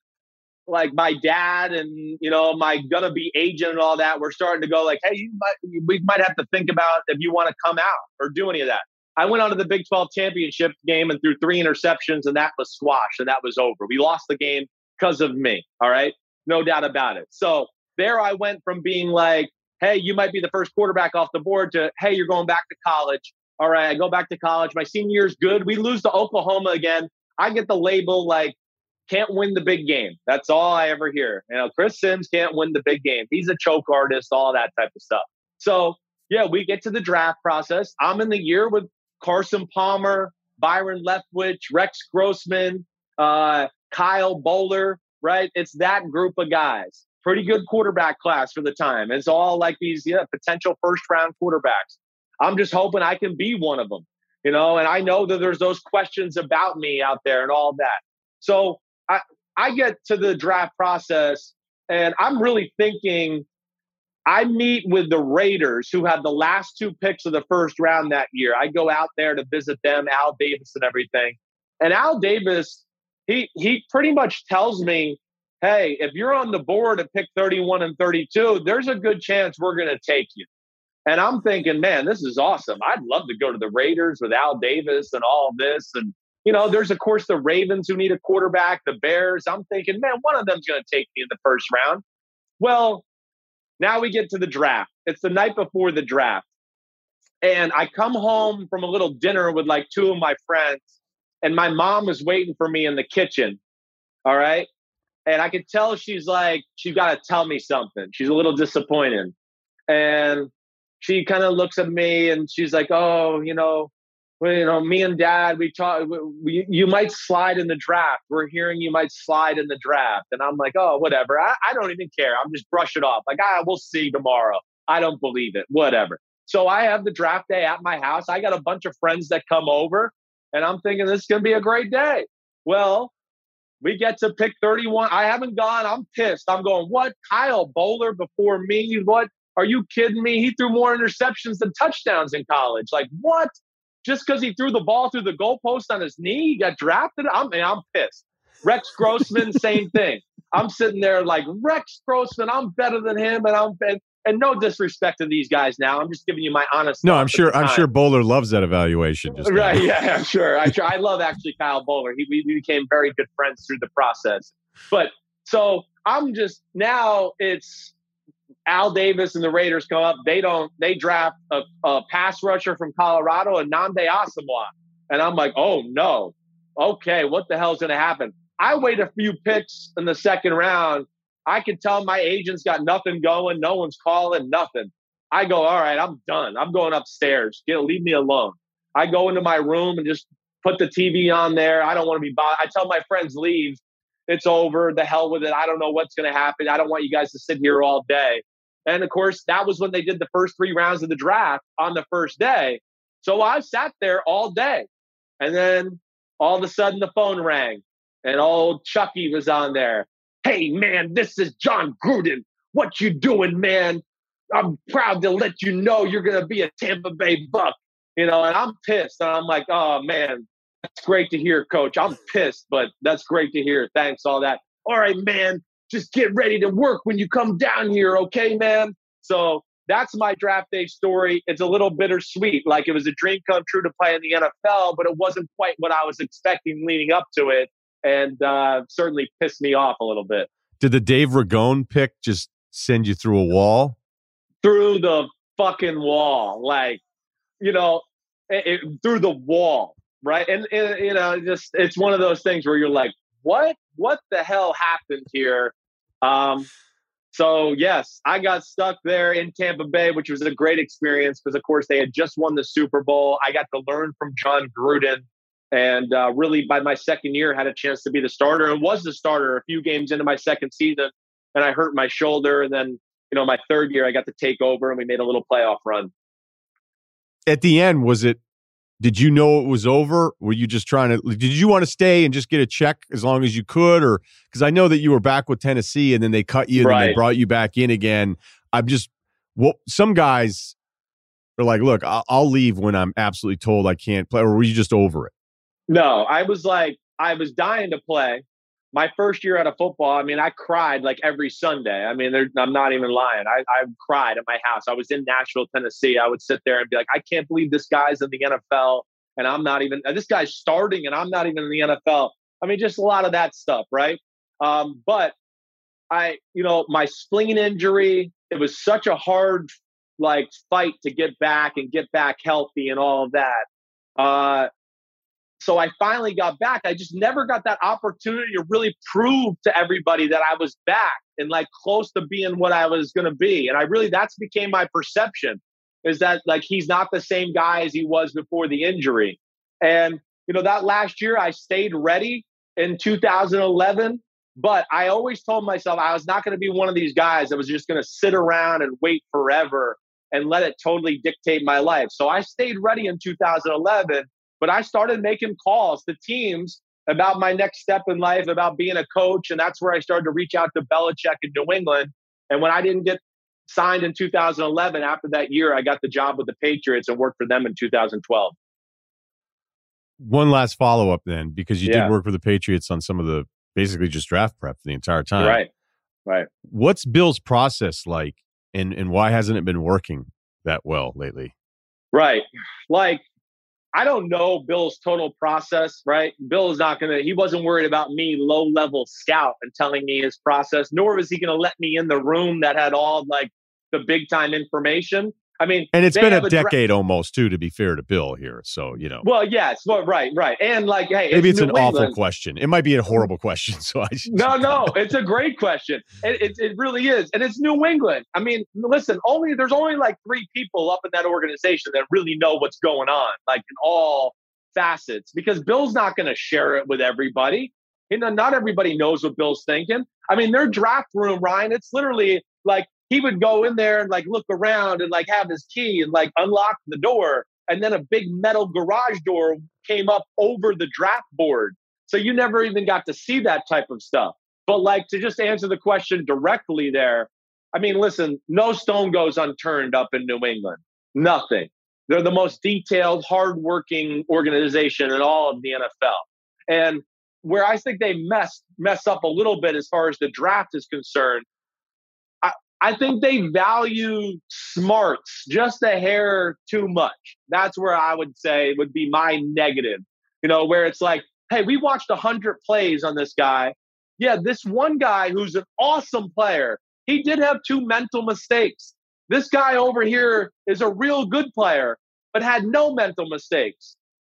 like my dad and you know my gonna be agent and all that we're starting to go like hey you might, we might have to think about if you want to come out or do any of that. I went on to the big 12 championship game and threw three interceptions and that was squashed and that was over. We lost the game because of me all right? No doubt about it. So there i went from being like hey you might be the first quarterback off the board to hey you're going back to college. All right i go back to college. My senior year is good. We lose to oklahoma again. I get the label like can't win the big game. That's all I ever hear. You know, Chris Simms can't win the big game. He's a choke artist, all that type of stuff. So, yeah, we get to the draft process. I'm in the year with Carson Palmer, Byron Leftwich, Rex Grossman, uh, Kyle Boller, right? It's that group of guys. Pretty good quarterback class for the time. It's all like these yeah, potential first round quarterbacks. I'm just hoping I can be one of them, you know, and I know that there's those questions about me out there and all that. So I, I get to the draft process and I'm really thinking I meet with the Raiders who had the last two picks of the first round that year. I go out there to visit them, Al Davis and everything. And Al Davis, he he pretty much tells me, "Hey, if you're on the board at pick 31 and 32, there's a good chance we're going to take you." And I'm thinking, "Man, this is awesome. I'd love to go to the Raiders with Al Davis and all this and you know, there's of course the Ravens who need a quarterback, the Bears. I'm thinking, man, one of them's going to take me in the first round. Well, now we get to the draft. It's the night before the draft. And I come home from a little dinner with like two of my friends, and my mom was waiting for me in the kitchen. All right. And I could tell she's like, she's got to tell me something. She's a little disappointed. And she kind of looks at me and she's like, oh, you know, well, you know, me and dad, we talk, we, you might slide in the draft. We're hearing you might slide in the draft. And I'm like, oh, whatever. I, I don't even care. I'm just brush it off. Like, ah, we'll see tomorrow. I don't believe it. Whatever. So I have the draft day at my house. I got a bunch of friends that come over, and I'm thinking this is going to be a great day. Well, we get to pick 31. I haven't gone. I'm pissed. I'm going, what? Kyle Boller before me? What? Are you kidding me? He threw more interceptions than touchdowns in college. Like, what? Just because he threw the ball through the goalpost on his knee, he got drafted. I'm, I'm pissed. Rex Grossman, same thing. I'm sitting there like Rex Grossman. I'm better than him, and I'm and, and no disrespect to these guys. Now, I'm just giving you my honest. No, I'm sure. I'm sure Boller loves that evaluation. Just right? Now. Yeah, I'm sure. I I love actually Kyle Boller. He we became very good friends through the process. But so I'm just now it's Al Davis and the Raiders come up. They don't. They draft a, a pass rusher from Colorado and Nnamdi Asomugha, and I'm like, oh no, okay, what the hell's going to happen? I wait a few picks in the second round. I can tell my agent's got nothing going. No one's calling, nothing. I go, all right, I'm done. I'm going upstairs. Get, leave me alone. I go into my room and just put the TV on there. I don't want to be bothered. I tell my friends, leave. It's over. The hell with it. I don't know what's going to happen. I don't want you guys to sit here all day. And of course, that was when they did the first three rounds of the draft on the first day. So I sat there all day. And then all of a sudden the phone rang and old Chucky was on there. Hey man, this is Jon Gruden. What you doing, man? I'm proud to let you know you're gonna be a Tampa Bay Buck. You know, and I'm pissed. And I'm like, oh man, that's great to hear, coach. I'm pissed, but that's great to hear. Thanks, all that. All right, man just get ready to work when you come down here, okay, man? So that's my draft day story. It's a little bittersweet. Like it was a dream come true to play in the NFL, but it wasn't quite what I was expecting leading up to it. And uh, certainly pissed me off a little bit. Did the Dave Ragone pick just send you through a wall? Through the fucking wall. Like, you know, it, it, through the wall, right? And, and you know, just it's one of those things where you're like, what? What the hell happened here? Um, so yes, I got stuck there in Tampa Bay, which was a great experience because, of course, they had just won the Super Bowl. I got to learn from Jon Gruden, and uh, really by my second year, had a chance to be the starter and was the starter a few games into my second season. And I hurt my shoulder, and then you know my third year, I got to take over, and we made a little playoff run. At the end, was it did you know it was over? Were you just trying to? Did you want to stay and just get a check as long as you could, or because I know that you were back with Tennessee and then they cut you and right. they brought you back in again? I'm just well, some guys are like, look, I'll, I'll leave when I'm absolutely told I can't play, or were you just over it? No, I was like, I was dying to play. My first year out of football, I mean, I cried like every Sunday. I mean, I'm not even lying. I, I cried at my house. I was in Nashville, Tennessee. I would sit there and be like, I can't believe this guy's in the NFL and I'm not even, this guy's starting and I'm not even in the NFL. I mean, just a lot of that stuff, right? Um, but I, you know, my spleen injury, it was such a hard like fight to get back and get back healthy and all of that. Uh, so I finally got back. I just never got that opportunity to really prove to everybody that I was back and like close to being what I was going to be. And I really, that's became my perception is that like he's not the same guy as he was before the injury. And, you know, that last year I stayed ready in 2011, but I always told myself I was not going to be one of these guys that was just going to sit around and wait forever and let it totally dictate my life. So I stayed ready in 2011 but I started making calls to teams about my next step in life, about being a coach. And that's where I started to reach out to Belichick in New England. And when I didn't get signed in 2011, after that year, I got the job with the Patriots and worked for them in 2012. One last follow up then, because you yeah. did work for the Patriots on some of the basically just draft prep the entire time. Right. Right. What's Bill's process like and, and why hasn't it been working that well lately? Right. Like I don't know Bill's total process, right? Bill is not going to, he wasn't worried about me, low level scout, and telling me his process, nor was he going to let me in the room that had all like the big time information. I mean, and it's been a, a decade dra- almost too, to be fair to Bill here. So you know, well, yes, well, right, right, and like, hey, maybe it's, it's an England. awful question. It might be a horrible question. So I no, no, it's a great question. It, it, it really is, and it's New England. I mean, listen, only there's only like three people up in that organization that really know what's going on, like in all facets, because Bill's not going to share it with everybody. You know, not everybody knows what Bill's thinking. I mean, their draft room, Ryen, it's literally like he would go in there and like look around and like have his key and like unlock the door. And then a big metal garage door came up over the draft board. So you never even got to see that type of stuff. But like to just answer the question directly there, I mean, listen, no stone goes unturned up in New England. Nothing. They're the most detailed, hardworking organization in all of the NFL. And where I think they mess mess up a little bit as far as the draft is concerned I think they value smarts just a hair too much. That's where I would say would be my negative. You know, where it's like, hey, we watched 100 plays on this guy. Yeah, this one guy who's an awesome player, he did have two mental mistakes. This guy over here is a real good player, but had no mental mistakes.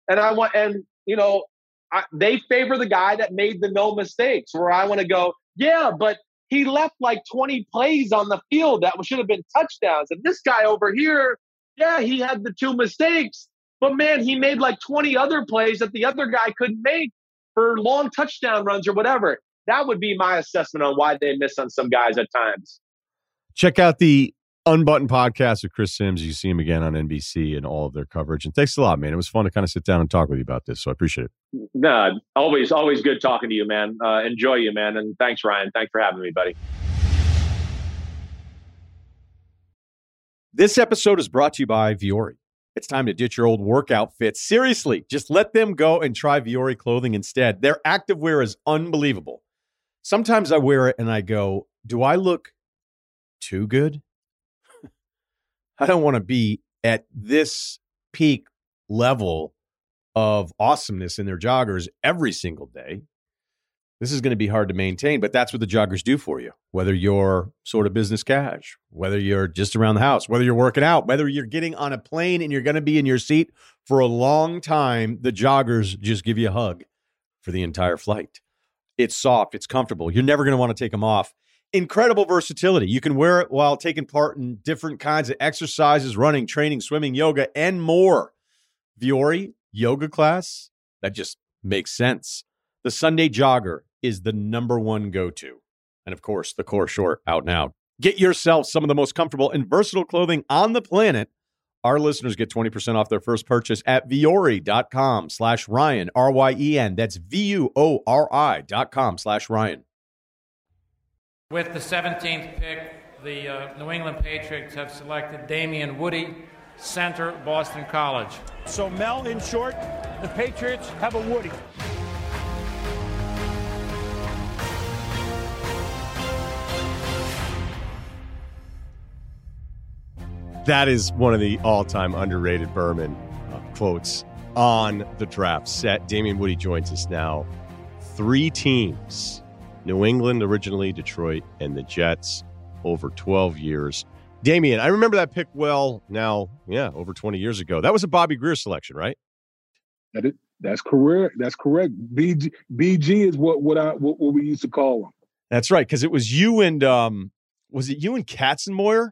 And I want, and, you know, I, they favor the guy that made the no mistakes, where I want to go, yeah, but he left like 20 plays on the field that should have been touchdowns. And this guy over here, yeah, he had the two mistakes, but man, he made like 20 other plays that the other guy couldn't make for long touchdown runs or whatever. That would be my assessment on why they miss on some guys at times. Check out the Unbuttoned podcast with Chris Simms. You see him again on NBC and all of their coverage. And thanks a lot, man. It was fun to kind of sit down and talk with you about this. So I appreciate it. No, always, always good talking to you, man. Uh, enjoy you, man. And thanks, Ryen. Thanks for having me, buddy. This episode is brought to you by Vuori. It's time to ditch your old workout fits. Seriously, just let them go and try Vuori clothing instead. Their activewear is unbelievable. Sometimes I wear it and I go, do I look too good? I don't want to be at this peak level of awesomeness in their joggers every single day. This is going to be hard to maintain, but that's what the joggers do for you. Whether you're sort of business cash, whether you're just around the house, whether you're working out, whether you're getting on a plane and you're going to be in your seat for a long time, the joggers just give you a hug for the entire flight. It's soft, it's comfortable. You're never going to want to take them off. Incredible versatility. You can wear it while taking part in different kinds of exercises, running, training, swimming, yoga, and more. Vuori yoga class, that just makes sense. The Sunday jogger is the number one go to. And of course, the core short out now. Get yourself some of the most comfortable and versatile clothing on the planet. Our listeners get 20% off their first purchase at vuori.com slash Ryen, R Y E N. That's V U O R I dot com slash Ryen. With the 17th pick, the uh, New England Patriots have selected Damien Woody, center, Boston College. So, Mel, in short, the Patriots have a Woody. That is one of the all-time underrated Berman uh, quotes on the draft set. Damien Woody joins us now. Three teams: New England originally, Detroit, and the Jets. Over 12 years. Damien, I remember that pick well. Now, yeah, over 20 years ago. That was a Bobby Grier selection, right? That is, that's correct. That's correct. BG, BG is what what I what, what we used to call him. That's right, because it was you and um, was it you and Katzenmoyer?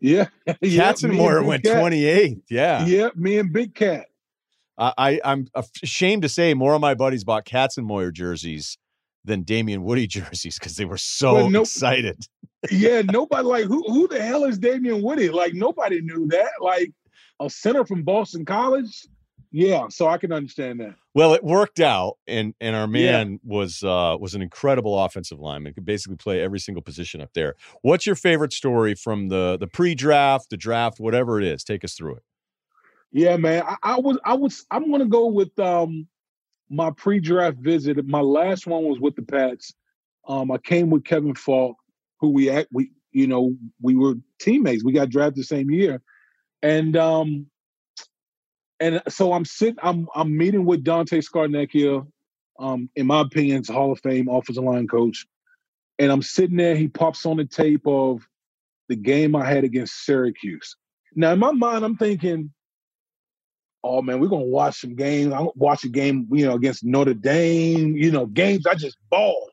Yeah, Katzenmoyer went twenty eighth. Yeah, yeah, me and Big Cat. I, I am ashamed to say more of my buddies bought Katzenmoyer jerseys than Damien Woody jerseys because they were so no, excited. yeah, nobody like who who the hell is Damien Woody? Like nobody knew that. Like a center from Boston College. Yeah, so I can understand that. Well, it worked out, and and our man yeah. was uh, was an incredible offensive lineman. Could basically play every single position up there. What's your favorite story from the the pre draft, the draft, whatever it is? Take us through it. Yeah, man. I, I was I was I'm gonna go with um my pre draft visit. My last one was with the Pats. Um, I came with Kevin Faulk, who we act we you know we were teammates. We got drafted the same year, and um and so I'm sitting, I'm I'm meeting with Dante Scarnecchia, um, in my opinion, Hall of Fame offensive line coach. And I'm sitting there, he pops on the tape of the game I had against Syracuse. Now in my mind, I'm thinking, oh man, we're gonna watch some games. I'm watch a game, you know, against Notre Dame, you know, games I just balled.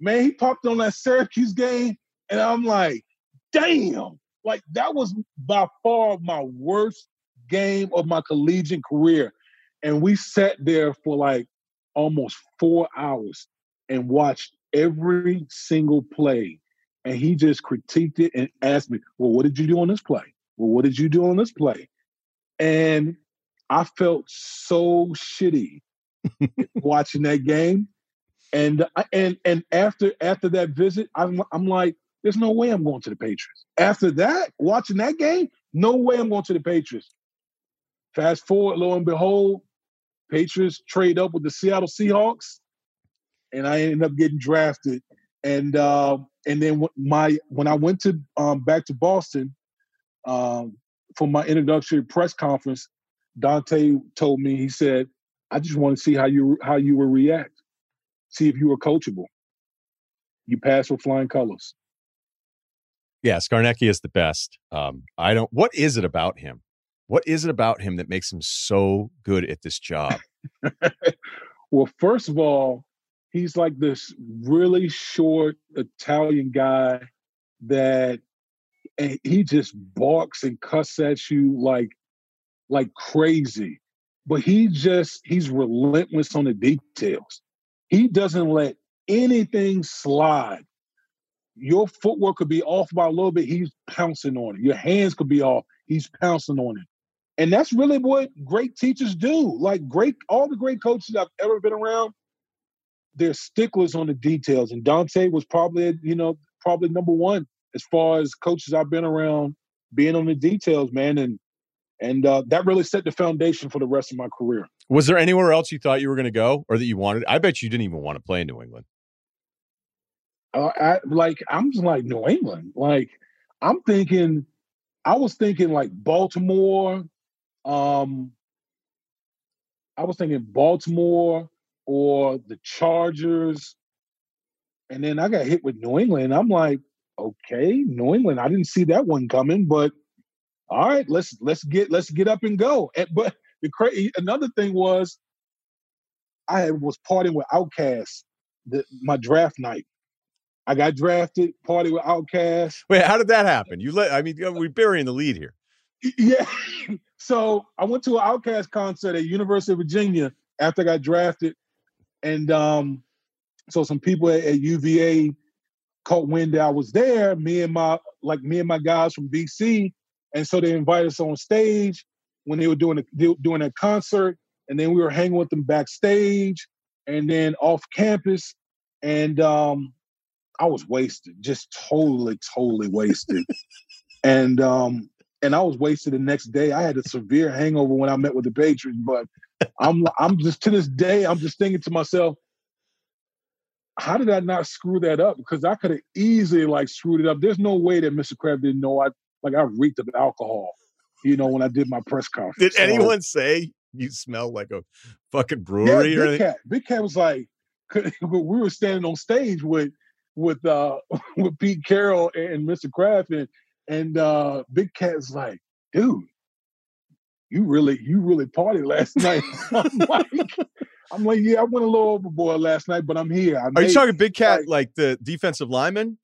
Man, he popped on that Syracuse game, and I'm like, damn, like that was by far my worst game of my collegiate career. And we sat there for like almost four hours and watched every single play. And he just critiqued it and asked me, Well, what did you do on this play? Well, what did you do on this play? And I felt so shitty watching that game. And and and after after that visit, I'm I'm like, there's no way I'm going to the Patriots. After that, watching that game, no way I'm going to the Patriots. Fast forward, lo and behold, Patriots trade up with the Seattle Seahawks, and I ended up getting drafted. And uh, and then my when I went to um, back to Boston um, for my introductory press conference, Dante told me he said, "I just want to see how you how you will react, see if you were coachable. You pass with flying colors." Yeah, Scarnecchia is the best. Um, I don't. What is it about him? What is it about him that makes him so good at this job? well, first of all, he's like this really short Italian guy that and he just barks and cusses at you like like crazy. But he just he's relentless on the details. He doesn't let anything slide. Your footwork could be off by a little bit, he's pouncing on it. Your hands could be off, he's pouncing on it. And that's really what great teachers do. Like great, all the great coaches I've ever been around, they're sticklers on the details. And Dante was probably, you know, probably number one as far as coaches I've been around being on the details, man. And and uh, that really set the foundation for the rest of my career. Was there anywhere else you thought you were going to go, or that you wanted? I bet you didn't even want to play in New England. Uh, I like I'm just like New England. Like I'm thinking, I was thinking like Baltimore, um, I was thinking Baltimore or the Chargers And then I got hit with New England. I'm like, okay, New England. I didn't see that one coming, but all right, let's let's get let's get up and go. And, but the crazy another thing was I was partying with Outkast the, my draft night. I got drafted, party with Outkast. Wait, how did that happen? You let I mean we're burying the lead here. Yeah. so I went to an OutKast concert at University of Virginia after I got drafted. And um, so some people at, at UVA caught wind that I was there, me and my like me and my guys from BC. And so they invited us on stage when they were doing a, doing that concert. And then we were hanging with them backstage and then off campus. And um, I was wasted, just totally, totally wasted. and um, and I was wasted the next day. I had a severe hangover when I met with the Patriots, but I'm I'm just to this day, I'm just thinking to myself, how did I not screw that up? Because I could have easily like screwed it up. There's no way that Mr. Kraft didn't know I like I reeked of alcohol, you know, when I did my press conference. Did so, anyone say you smell like a fucking brewery yeah, or Big Cat. Big Cat was like, we were standing on stage with with uh with Pete Carroll and Mr. Kraft and and uh Big Cat's like, dude, you really you really party last night. I'm like, I'm like, yeah, I went a little overboard last night, but I'm here. I Are you talking Big Cat like, like the defensive lineman?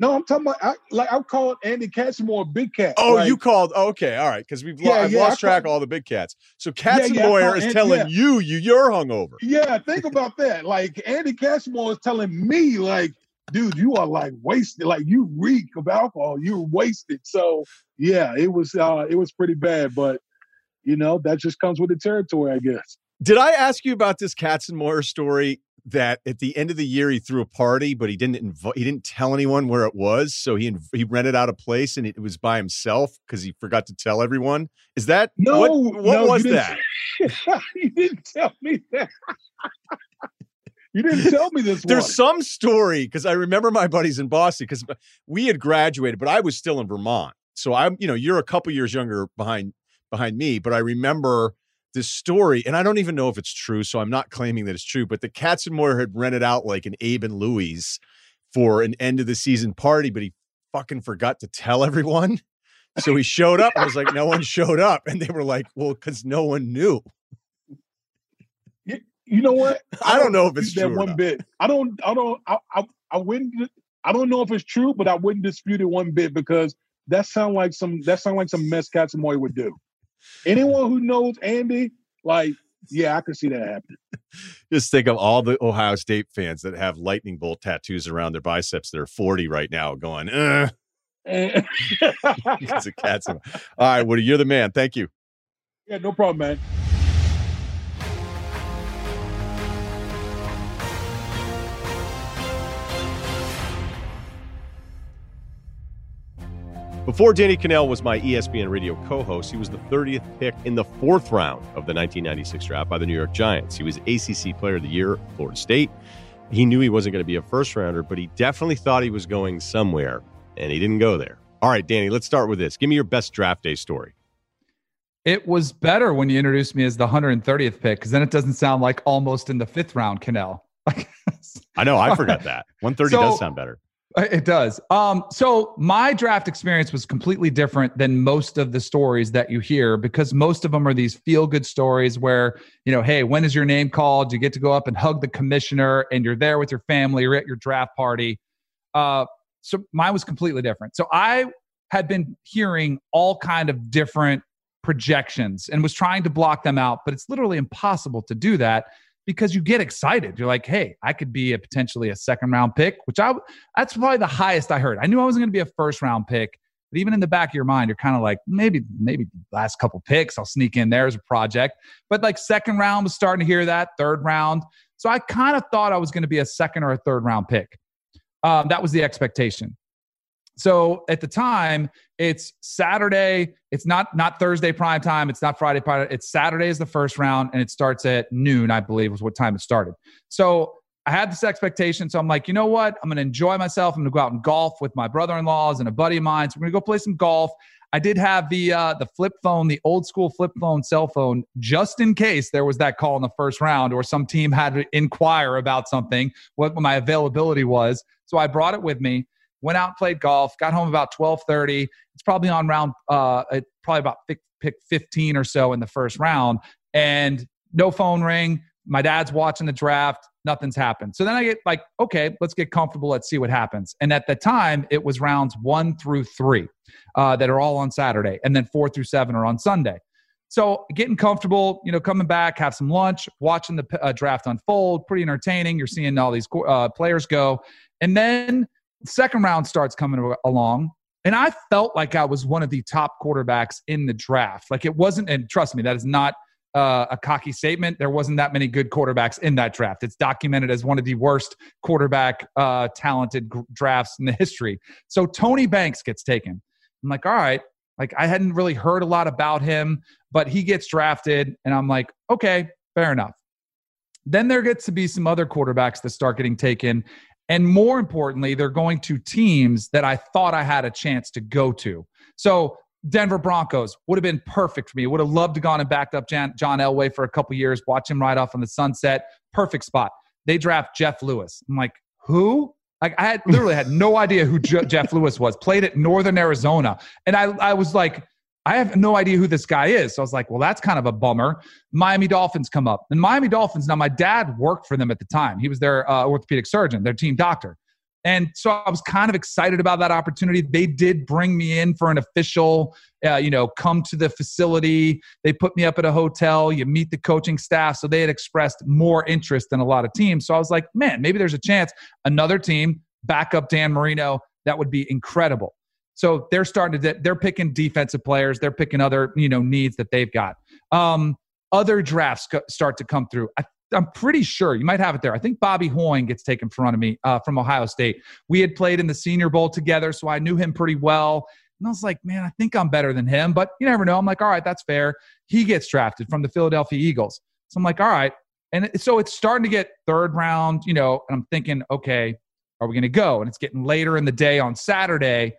No, I'm talking about I, like I called Andy Katzenmoyer Big Cat. Oh, like, you called okay, all right, because we've yeah, I've yeah, lost track of all the big cats. So Katzenmoyer yeah, is telling you you you're hungover. Yeah, think about that. Like Andy Katzenmoyer is telling me, like, dude, you are like wasted, like you reek of alcohol, you're wasted. So yeah, it was uh it was pretty bad, but you know that just comes with the territory, I guess. Did I ask you about this Katzenmoyer story that at the end of the year he threw a party, but he didn't inv- he didn't tell anyone where it was, so he inv- he rented out a place and it was by himself because he forgot to tell everyone. Is that no? What, what no, was that? you didn't tell me that. you didn't tell me this. There's one. some story because I remember my buddies in Boston because we had graduated, but I was still in Vermont. So I'm, you know, you're a couple years younger behind behind me, but I remember this story, and I don't even know if it's true, so I'm not claiming that it's true, but the Katzenmoyer had rented out like an Abe and Louie's for an end of the season party, but he fucking forgot to tell everyone. So he showed up. I was like, no one showed up. And they were like, well, because no one knew. You, you know what? I, I don't, know if it's that true. one bit. I don't, I don't, I, I, I wouldn't, I don't know if it's true, but I wouldn't dispute it one bit because that sound like some, that sound like some mess Katzenmoyer would do. Anyone who knows Andy, like, yeah, I can see that happening. Just think of all the Ohio State fans that have lightning bolt tattoos around their biceps that are 40 right now going, uh. it's a cat's. All right, Woody, you're the man. Thank you. Yeah, no problem, man. Before Danny Kanell was my ESPN radio co host, he was the 30th pick in the fourth round of the 1996 draft by the New York Giants. He was ACC Player of the Year, Florida State. He knew he wasn't going to be a first rounder, but he definitely thought he was going somewhere, and he didn't go there. All right, Danny, let's start with this. Give me your best draft day story. It was better when you introduced me as the 130th pick because then it doesn't sound like almost in the fifth round, Kanell. I know, I forgot that. 130 so, does sound better. Uh, it does. Um, so my draft experience was completely different than most of the stories that you hear because most of them are these feel good stories where, you know, hey, when is your name called? You get to go up and hug the commissioner and you're there with your family, you're at your draft party. Uh, so mine was completely different. So I had been hearing all kind of different projections and was trying to block them out, but it's literally impossible to do that because you get excited. You're like, hey, I could be a potentially a second round pick, which I that's probably the highest I heard. I knew I wasn't going to be a first round pick, but even in the back of your mind, you're kind of like, maybe, maybe last couple picks, I'll sneak in there as a project. But like second round was starting to hear that, third round. So I kind of thought I was going to be a second or a third round pick. Um, that was the expectation. So at the time, it's Saturday. It's not not Thursday prime time. It's not Friday prime. It's Saturday is the first round, and it starts at noon, I believe, was what time it started. So I had this expectation. So I'm like, you know what? I'm going to enjoy myself. I'm going to go out and golf with my brother in laws and a buddy of mine. So we're going to go play some golf. I did have the uh, the flip phone, the old school flip phone cell phone, just in case there was that call in the first round or some team had to inquire about something, what my availability was. So I brought it with me. Went out, played golf, got home about twelve thirty. It's probably on round, uh, probably about pick, pick fifteen or so in the first round, and no phone ring. My dad's watching the draft. Nothing's happened. So then I get like, okay, let's get comfortable. Let's see what happens. And at the time, it was rounds one through three uh, that are all on Saturday, and then four through seven are on Sunday. So getting comfortable, you know, coming back, have some lunch, watching the uh, draft unfold, pretty entertaining. You're seeing all these uh, players go, and then second round starts coming along, and I felt like I was one of the top quarterbacks in the draft. Like it wasn't, and trust me, that is not uh, a cocky statement. There wasn't that many good quarterbacks in that draft. It's documented as one of the worst quarterback uh, talented g- drafts in the history. So Tony Banks gets taken. I'm like, all right. Like I hadn't really heard a lot about him, but he gets drafted, and I'm like, okay, fair enough. Then there gets to be some other quarterbacks that start getting taken. And more importantly, they're going to teams that I thought I had a chance to go to. So Denver Broncos would have been perfect for me. Would have loved to gone and backed up John, John Elway for a couple years, watch him ride off on the sunset. Perfect spot. They draft Jeff Lewis. I'm like, who? Like I had literally had no idea who Je- Jeff Lewis was. Played at Northern Arizona, and I I was like, I have no idea who this guy is. So I was like, well, that's kind of a bummer. Miami Dolphins come up, and Miami Dolphins. Now my dad worked for them at the time. He was their uh, orthopedic surgeon, their team doctor. And so I was kind of excited about that opportunity. They did bring me in for an official, uh, you know, come to the facility. They put me up at a hotel. You meet the coaching staff. So they had expressed more interest than a lot of teams. So I was like, man, maybe there's a chance another team back up Dan Marino. That would be incredible. So they're starting to, they're picking defensive players. They're picking other, you know, needs that they've got. Um, other drafts start to come through. I I'm pretty sure you might have it there. I think Bobby Hoying gets taken front of me uh, from Ohio State. We had played in the Senior Bowl together, so I knew him pretty well. And I was like, man, I think I'm better than him, but you never know. I'm like, all right, that's fair. He gets drafted from the Philadelphia Eagles. So I'm like, all right. And so it's starting to get third round, you know, and I'm thinking, okay, are we going to go? And it's getting later in the day on Saturday.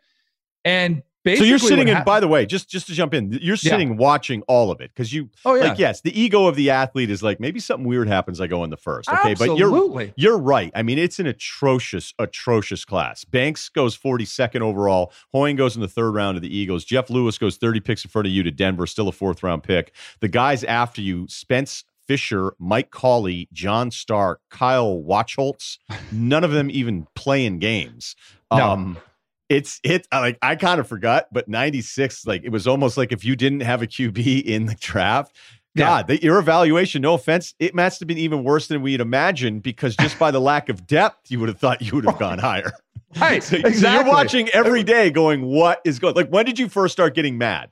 And so you're sitting in. By the way, just just to jump in, you're sitting yeah. watching all of it because you. Oh yeah. Like yes, the ego of the athlete is like maybe something weird happens. I go in the first. Okay, Absolutely. but you're you're right. I mean, it's an atrocious, atrocious class. Banks goes 42nd overall. Hoying goes in the third round of the Eagles. Jeff Lewis goes 30 picks in front of you to Denver, still a fourth round pick. The guys after you, Spence Fischer, Mike Cawley, Jon Stark, Kyle Wachholtz, none of them even playing games. No. Um, it's it like I kind of forgot, but 96, like it was almost like if you didn't have a QB in the draft, God, yeah. the, your evaluation, no offense, it must have been even worse than we'd imagined because just by the lack of depth, you would have thought you would have gone higher. Right. so, exactly. so, you're watching every day going, what is going like when did you first start getting mad?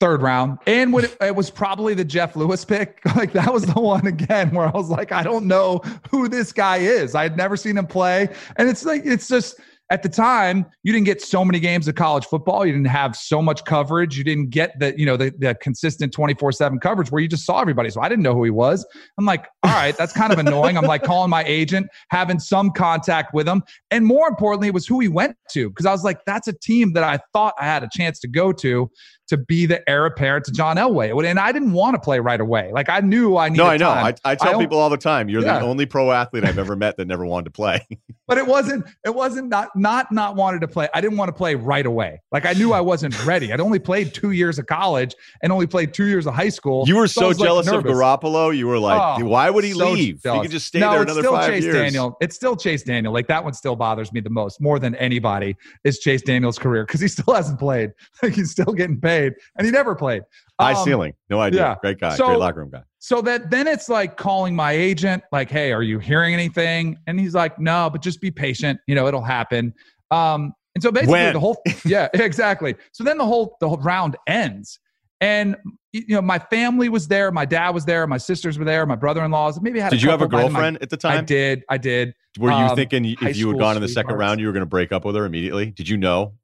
Third round. And when it, it was probably the Jeff Lewis pick, like that was the one again where I was like, I don't know who this guy is. I had never seen him play. And it's like, it's just at the time you didn't get so many games of college football you didn't have so much coverage you didn't get the you know the, the consistent 24-7 coverage where you just saw everybody so i didn't know who he was i'm like all right that's kind of annoying i'm like calling my agent having some contact with him and more importantly it was who he went to because i was like that's a team that i thought i had a chance to go to to be the heir apparent to John Elway. And I didn't want to play right away. Like I knew I needed. No, I know. I, I, tell I people all the time, you're yeah. the only pro athlete I've ever met that never wanted to play. but it wasn't. It wasn't not not not wanted to play. I didn't want to play right away. Like I knew I wasn't ready. I'd only played two years of college and only played two years of high school. You were so, so jealous like of Garoppolo. You were like, oh, why would he so leave? Jealous. He could just stay no, there another still five Chase years. Daniel. It's still Chase Daniel. Like that one still bothers me the most, more than anybody. Is Chase Daniel's career because he still hasn't played. Like he's still getting paid, and he never played. High um, ceiling. No idea. Yeah. Great guy. So, Great locker room guy. So that then it's like calling my agent, like, hey, are you hearing anything? And he's like, no, but just be patient. You know, it'll happen. Um, and so basically when? the whole yeah, exactly. So then the whole the whole round ends. And you know, my family was there, my dad was there, my sisters were there, my brother-in-laws. Maybe I had. Did you have a girlfriend my, at the time? I did. I did. Were you um, thinking if you had gone in the second round, you were going to break up with her immediately? Did you know?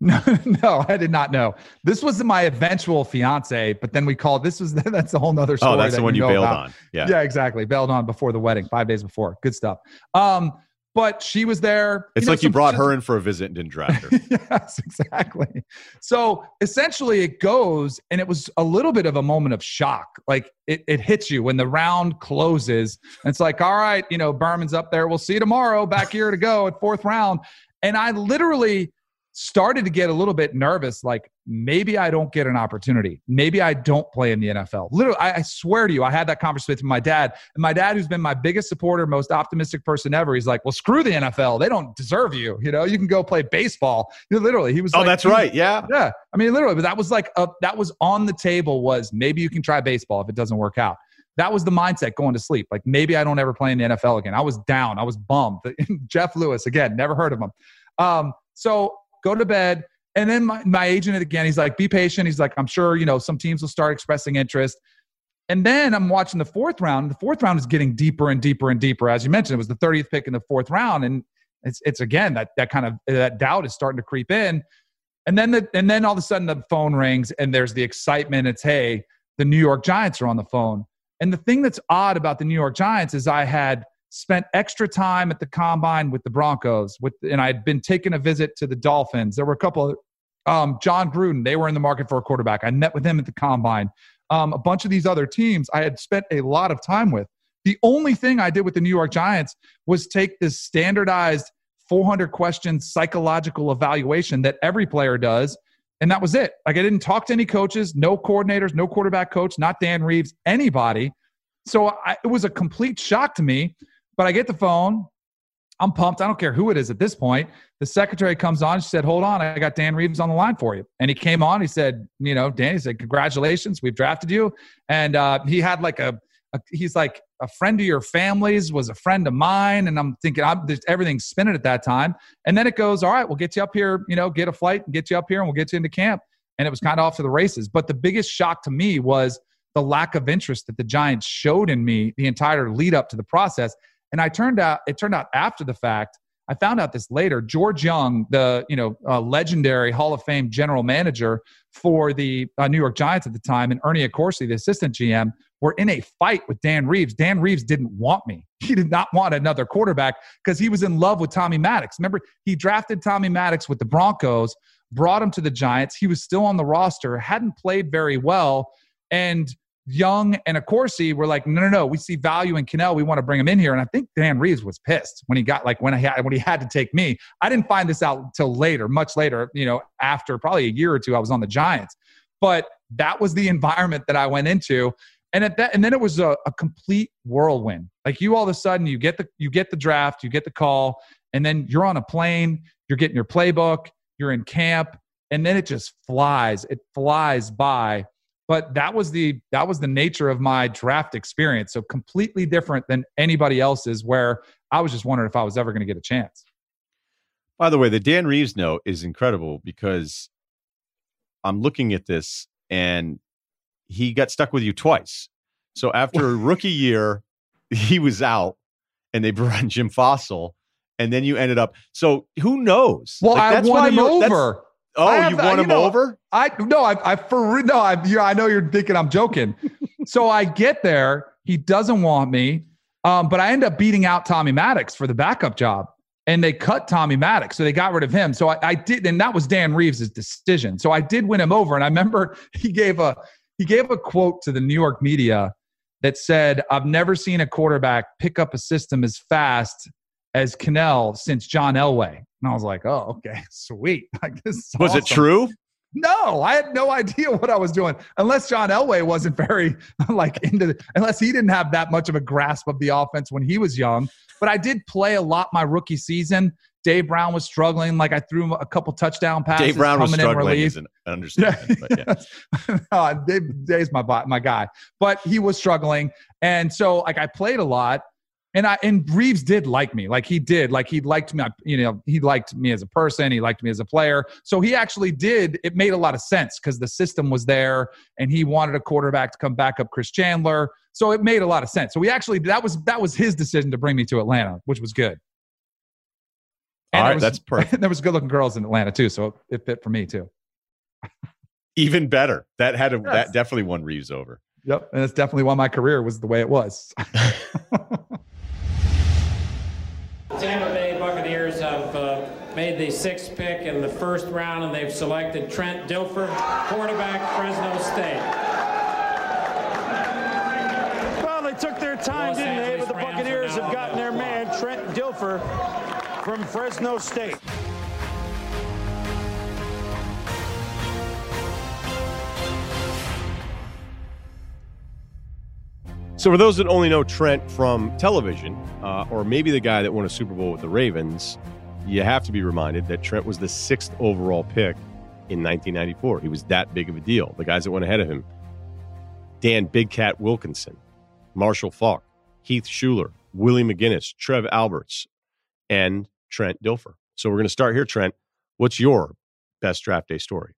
No, no, I did not know. This was my eventual fiance, but then we called. This was that's a whole nother story. Oh, that's the one you know bailed about. on. Yeah. Yeah, exactly. Bailed on before the wedding, five days before. Good stuff. Um, but she was there. It's know, like you brought her in for a visit and didn't draft her. yes, exactly. So essentially, it goes, and it was a little bit of a moment of shock. Like it, it hits you when the round closes. And it's like, all right, you know, Berman's up there. We'll see you tomorrow. Back here to go at fourth round. And I literally started to get a little bit nervous. Like maybe I don't get an opportunity. Maybe I don't play in the NFL. Literally, I, I swear to you, I had that conversation with my dad. And my dad, who's been my biggest supporter, most optimistic person ever, he's like, well, screw the NFL. They don't deserve you. You know, you can go play baseball. You know, literally, he was oh, like, that's right. Yeah. yeah, I mean, literally, but that was like a, that was on the table. Was maybe you can try baseball if it doesn't work out. That was the mindset going to sleep. Like maybe I don't ever play in the NFL again. I was down. I was bummed. Jeff Lewis again. Never heard of him. Um, so go to bed. And then my, my agent again, he's like, be patient. He's like, I'm sure you know some teams will start expressing interest. And then I'm watching the fourth round. The fourth round is getting deeper and deeper and deeper. As you mentioned, it was the 30th pick in the fourth round, and it's it's again that that kind of that doubt is starting to creep in. And then the and then all of a sudden the phone rings and there's the excitement. It's hey, the New York Giants are on the phone. And the thing that's odd about the New York Giants is I had spent extra time at the combine with the Broncos, with and I had been taking a visit to the Dolphins. There were a couple of um, Jon Gruden, they were in the market for a quarterback. I met with him at the combine. Um, a bunch of these other teams I had spent a lot of time with. The only thing I did with the New York Giants was take this standardized 400 question psychological evaluation that every player does. And that was it. Like I didn't talk to any coaches, no coordinators, no quarterback coach, not Dan Reeves, anybody. So I, it was a complete shock to me. But I get the phone. I'm pumped. I don't care who it is at this point. The secretary comes on. She said, Hold on. I got Dan Reeves on the line for you. And he came on. He said, You know, Dan, he said, Congratulations. We've drafted you. And uh, he had like a, a, he's like, a friend of your family's was a friend of mine. And I'm thinking, I'm, everything's spinning at that time. And then it goes, All right, we'll get you up here, you know, get a flight and get you up here and we'll get you into camp. And it was kind of off to the races. But the biggest shock to me was the lack of interest that the Giants showed in me the entire lead up to the process. And I turned out, it turned out after the fact, I found out this later. George Young, the you know uh, legendary Hall of Fame general manager for the uh, New York Giants at the time, and Ernie Accorsi, the assistant GM, were in a fight with Dan Reeves. Dan Reeves didn't want me. He did not want another quarterback because he was in love with Tommy Maddox. Remember, he drafted Tommy Maddox with the Broncos, brought him to the Giants. He was still on the roster, hadn't played very well, and Young and Accorsi were like, no, no, no, we see value in Kanell. We want to bring him in here. And I think Dan Reeves was pissed when he got like when I had when he had to take me. I didn't find this out until later, much later, you know, after probably a year or two, I was on the Giants. But that was the environment that I went into. And at that, and then it was a, a complete whirlwind. Like you all of a sudden you get the you get the draft, you get the call, and then you're on a plane, you're getting your playbook, you're in camp, and then it just flies. It flies by but that was the that was the nature of my draft experience so completely different than anybody else's where i was just wondering if i was ever going to get a chance By the way, the Dan Reeves note is incredible because I'm looking at this and he got stuck with you twice. So after a rookie year, he was out and they brought in Jim Fassel, and then you ended up. So who knows? well Like, i won him over Oh, you won you him know, over? I no, I, I for no, I, you, I know you're thinking I'm joking. so I get there, he doesn't want me, um, but I end up beating out Tommy Maddox for the backup job, and they cut Tommy Maddox, so they got rid of him. So I, I did, and that was Dan Reeves' decision. So I did win him over, and I remember he gave a he gave a quote to the New York media that said, "I've never seen a quarterback pick up a system as fast." As Kanell since John Elway, and I was like, "Oh, okay, sweet." Like this is Was it true? No, I had no idea what I was doing unless John Elway wasn't very like into the, unless he didn't have that much of a grasp of the offense when he was young. But I did play a lot my rookie season. Dave Brown was struggling. Like I threw a couple touchdown passes. Dave Brown was struggling. Is an understatement. but yeah. no, uh, Dave, Dave's my my guy, but he was struggling, and so like I played a lot, and I and Reeves did like me, like he did, like he liked me, you know, he liked me as a person, he liked me as a player, so he actually did. It made a lot of sense because the system was there, and he wanted a quarterback to come back up Chris Chandler, so it made a lot of sense. So we actually that was that was his decision to bring me to Atlanta, which was good. All right, was, that's perfect. there was good looking girls in Atlanta too, so it fit for me too. Even better. That had a, Yes. that definitely won Reeves over. Yep, and it's definitely why my career was the way it was. Tampa Bay Buccaneers have uh, made the sixth pick in the first round, and they've selected Trent Dilfer, quarterback, Fresno State. Well, they took their time, Los didn't they? But the Rams Buccaneers have gotten their man, Trent Dilfer, from Fresno State. So, for those that only know Trent from television, uh, or maybe the guy that won a Super Bowl with the Ravens, you have to be reminded that Trent was the sixth overall pick in 1994. He was that big of a deal. The guys that went ahead of him Dan Big Cat Wilkinson, Marshall Faulk, Heath Shuler, Willie McGinest, Trev Alberts, and Trent Dilfer. So, we're going to start here, Trent. What's your best draft day story?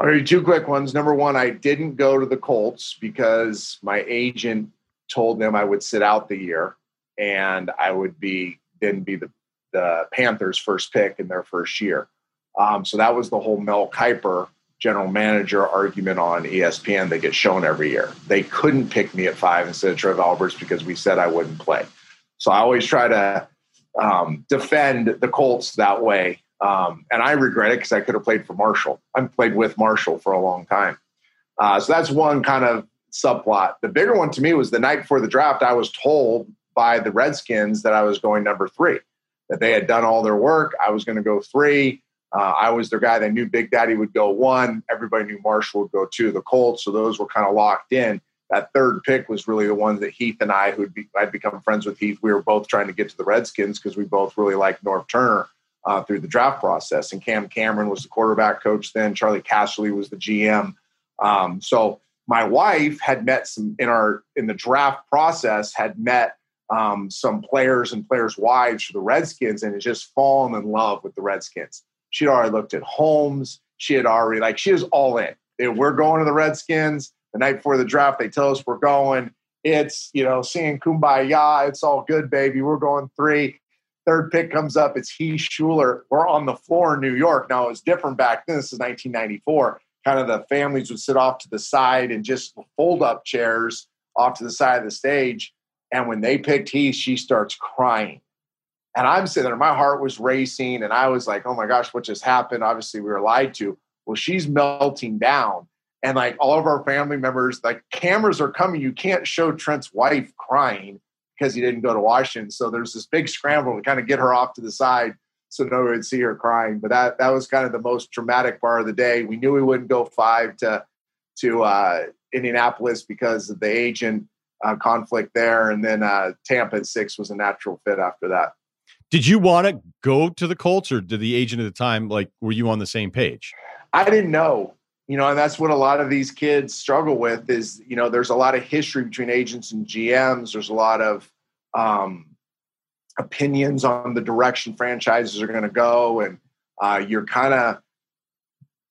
Give you two quick ones. Number one, I didn't go to the Colts because my agent told them I would sit out the year and I would be then be the, the Panthers' first pick in their first year. Um, so that was the whole Mel Kiper general manager argument on ESPN that gets shown every year. They couldn't pick me at five instead of Trev Alberts because we said I wouldn't play. So I always try to um, defend the Colts that way. Um, and I regret it because I could have played for Marshall. I've played with Marshall for a long time. Uh, so that's one kind of subplot. The bigger one to me was the night before the draft, I was told by the Redskins that I was going number three, that they had done all their work. I was going to go three. Uh, I was their guy. They knew Big Daddy would go one. Everybody knew Marshall would go two. The Colts, so those were kind of locked in. That third pick was really the one that Heath and I, who'd be, I'd become friends with Heath, we were both trying to get to the Redskins because we both really liked Norv Turner uh, through the draft process. And Cam Cameron was the quarterback coach then. Charlie Casserly was the GM. Um, so my wife had met some in our in the draft process had met um, some players and players' wives for the Redskins and had just fallen in love with the Redskins. She'd already looked at homes. She had already like she was all in. We're going to the Redskins the night before the draft. They tell us we're going. It's you know singing kumbaya. It's all good, baby. We're going three. Third pick comes up. It's Heath Shuler. We're on the floor in New York. Now it was different back then. This is 1994. Kind of the families would sit off to the side and just fold up chairs off to the side of the stage. And when they picked Heath, she starts crying. And I'm sitting there, my heart was racing, and I was like, oh my gosh, what just happened? Obviously, we were lied to. Well, she's melting down. And like all of our family members, like cameras are coming. You can't show Trent's wife crying because he didn't go to Washington. So there's this big scramble to kind of get her off to the side so no one would see her crying. But that that was kind of the most dramatic part of the day. We knew we wouldn't go five to to uh, Indianapolis because of the agent uh, conflict there, and then uh, Tampa at six was a natural fit after that. Did you want to go to the Colts, or did the agent at the time like were you on the same page? I didn't know, you know, and that's what a lot of these kids struggle with is, you know, there's a lot of history between agents and GMs. There's a lot of um, opinions on the direction franchises are going to go, and uh, you're kind of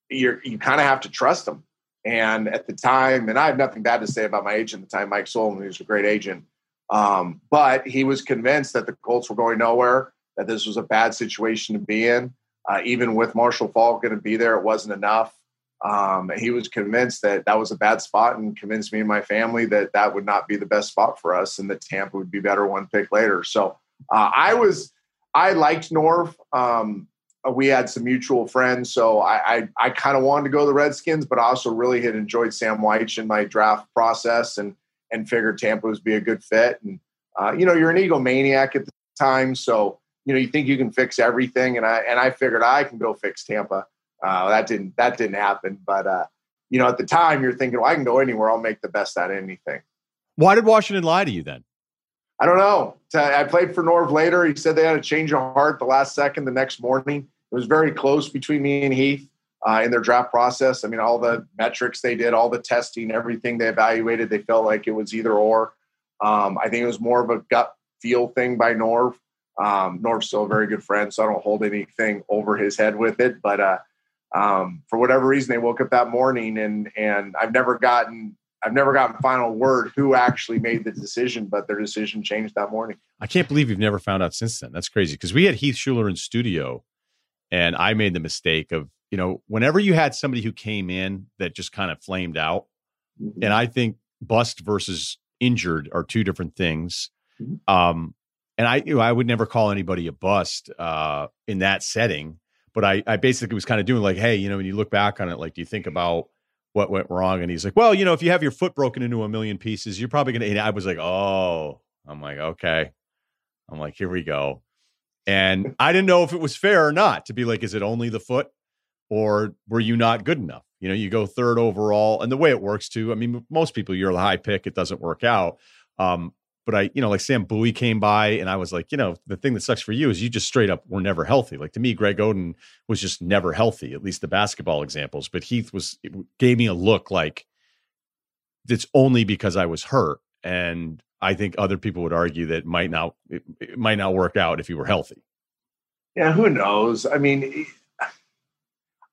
you're you kind of have to trust them. And at the time, and I have nothing bad to say about my agent at the time, Mike Solomon, he was a great agent. Um, but he was convinced that the Colts were going nowhere, that this was a bad situation to be in. Uh, even with Marshall Faulk going to be there, it wasn't enough. Um, he was convinced that that was a bad spot and convinced me and my family that that would not be the best spot for us and that Tampa would be better one pick later. So uh, I was, I liked Norv. Um, we had some mutual friends, so I, I, I kind of wanted to go to the Redskins, but I also really had enjoyed Sam Wyche in my draft process and and figured Tampa would be a good fit. And uh, you know, you're an egomaniac at the time, so you know you think you can fix everything, and I and I figured I can go fix Tampa. Uh, that didn't that didn't happen, but uh, you know, at the time you're thinking, well, I can go anywhere. I'll make the best out of anything. Why did Washington lie to you then? I don't know. I played for Norv later. He said they had a change of heart the last second the next morning. It was very close between me and Heath uh, in their draft process. I mean, all the metrics they did, all the testing, everything they evaluated, they felt like it was either or. Um, I think it was more of a gut feel thing by Norv. Um, Norv's still a very good friend, so I don't hold anything over his head with it. But uh, um, for whatever reason, they woke up that morning, and and I've never gotten I've never gotten final word who actually made the decision, but their decision changed that morning. I can't believe you've never found out since then. That's crazy because we had Heath Shuler in studio, and I made the mistake of you know whenever you had somebody who came in that just kind of flamed out, Mm-hmm. and I think bust versus injured are two different things. Mhm. Um, and I you know I would never call anybody a bust uh, in that setting, but I I basically was kind of doing like, hey, you know, when you look back on it, like, do you think about what went wrong? And he's like, well, you know, if you have your foot broken into a million pieces, you're probably gonna. And I was like, oh, I'm like, okay. I'm like, here we go. And I didn't know if it was fair or not to be like, is it only the foot or were you not good enough? You know, you go third overall. And the way it works too, I mean, most people, you're the high pick, it doesn't work out. Um, but I, you know, like Sam Bowie came by and I was like, you know, the thing that sucks for you is you just straight up were never healthy. Like to me, Greg Oden was just never healthy, at least the basketball examples. But Heath was, gave me a look like it's only because I was hurt. And I think other people would argue that might not, it, it might not work out if you were healthy. Yeah, who knows? I mean,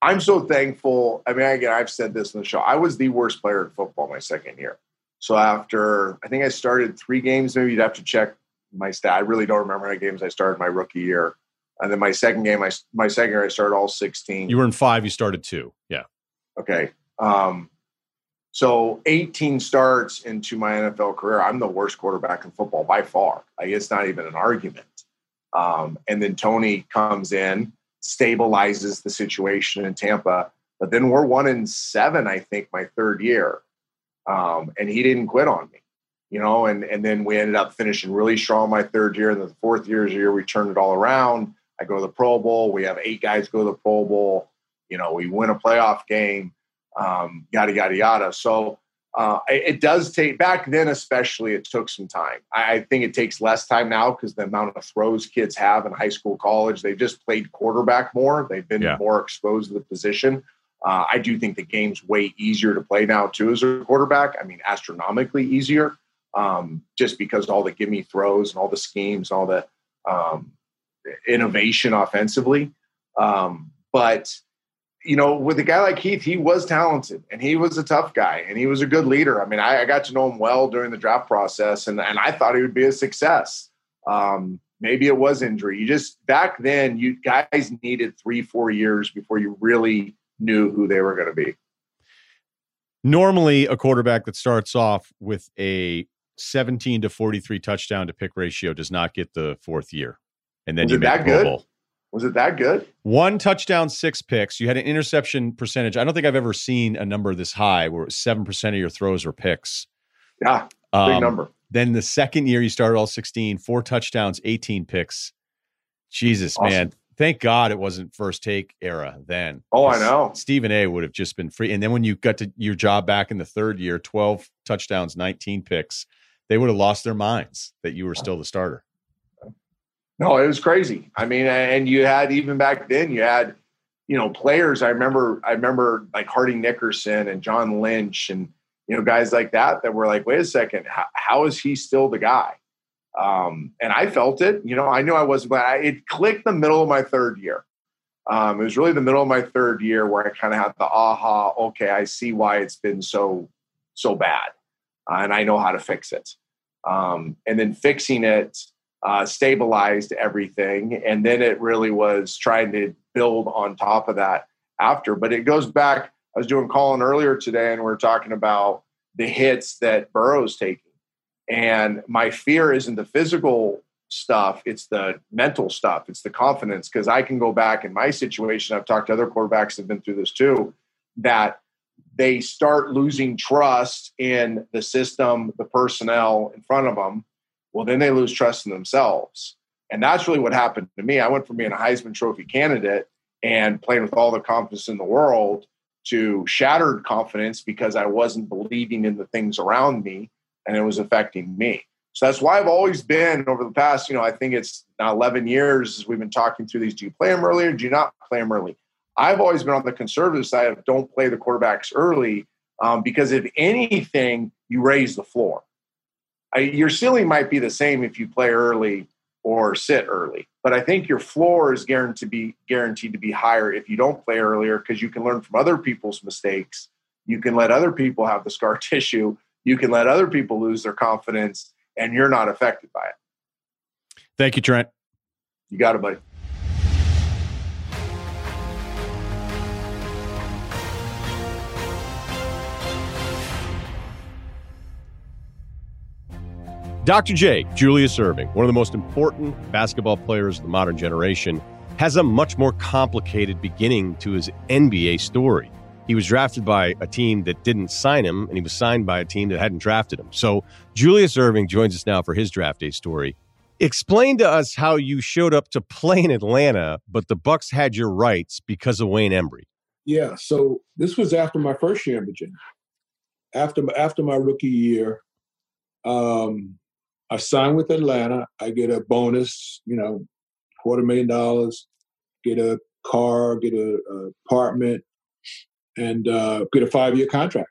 I'm so thankful. I mean, again, I've said this in the show. I was the worst player in football my second year. So after I think I started three games, maybe you'd have to check my stat. I really don't remember how many games I started my rookie year. And then my second game, I my second year, I started all 16. You were in five, you started two. Yeah. Okay. Um, so 18 starts into my NFL career. I'm the worst quarterback in football by far. Like it's not even an argument. Um, and then Tony comes in, stabilizes the situation in Tampa. But then we're one in seven, I think, my third year. Um, and he didn't quit on me, you know. And and then we ended up finishing really strong my third year. And the fourth year is the year we turned it all around. I go to the Pro Bowl. We have eight guys go to the Pro Bowl. You know, we win a playoff game. Um, yada yada yada. So uh, it, it does take back then, especially. It took some time. I, I think it takes less time now because the amount of throws kids have in high school, college, they've just played quarterback more. They've been Yeah. more exposed to the position. Uh, I do think the game's way easier to play now too as a quarterback. I mean, astronomically easier, um, just because all the gimme throws and all the schemes, all the um, innovation offensively. Um, but you know, with a guy like Heath, he was talented and he was a tough guy and he was a good leader. I mean, I, I got to know him well during the draft process and, and I thought he would be a success. Um, maybe it was injury. You just back then, you guys needed three, four years before you really knew who they were going to be. Normally, a quarterback that starts off with a 17 to 43 touchdown to pick ratio does not get the fourth year. And then Was you make that good? Bowl. Was it that good? One touchdown, six picks. You had an interception percentage. I don't think I've ever seen a number this high where seven percent of your throws were picks. Yeah, big Um, number. Then the second year you started all 16, four touchdowns, 18 picks. Jesus, Awesome. man. Thank God it wasn't first take era then. Oh, I know. Stephen A would have just been free. And then when you got to your job back in the third year, 12 touchdowns, 19 picks, they would have lost their minds that you were still the starter. No, it was crazy. I mean, and you had even back then, you had, you know, players. I remember, I remember like Hardy Nickerson and John Lynch and you know guys like that that were like, wait a second, how, how is he still the guy? Um, and I felt it. You know, I knew I wasn't, I, it clicked the middle of my third year. Um, it was really the middle of my third year where I kind of had the aha. Okay, I see why it's been so so bad, uh, and I know how to fix it. Um, and then fixing it uh, stabilized everything. And then it really was trying to build on top of that after. But it goes back. I was doing Colin earlier today, and we are talking about the hits that Burrow's taking. And my fear isn't the physical stuff, it's the mental stuff, it's the confidence. Because I can go back in my situation, I've talked to other quarterbacks that have been through this too, that they start losing trust in the system, the personnel in front of them well, then they lose trust in themselves. And that's really what happened to me. I went from being a Heisman Trophy candidate and playing with all the confidence in the world to shattered confidence because I wasn't believing in the things around me and it was affecting me. So that's why I've always been over the past, you know, I think it's now 11 years we've been talking through these. Do you play them early or do you not play them early? I've always been on the conservative side of don't play the quarterbacks early um, because if anything, you raise the floor. I, your ceiling might be the same if you play early or sit early, but I think your floor is guaranteed to be guaranteed to be higher if you don't play earlier because you can learn from other people's mistakes You can let other people have the scar tissue. You can let other people lose their confidence, and you're not affected by it. Thank you, Trent. You got it, buddy. Dr. J, Julius Erving, one of the most important basketball players of the modern generation, has a much more complicated beginning to his NBA story. He was drafted by a team that didn't sign him, and he was signed by a team that hadn't drafted him. So Julius Erving joins us now for his draft day story. Explain to us how you showed up to play in Atlanta, but the Bucks had your rights because of Wayne Embry. Yeah, so this was after my first year in Virginia. After after my rookie year, um, I signed with Atlanta. I get a bonus, you know, quarter million dollars, get a car, get a, a apartment, and uh, get a five year contract.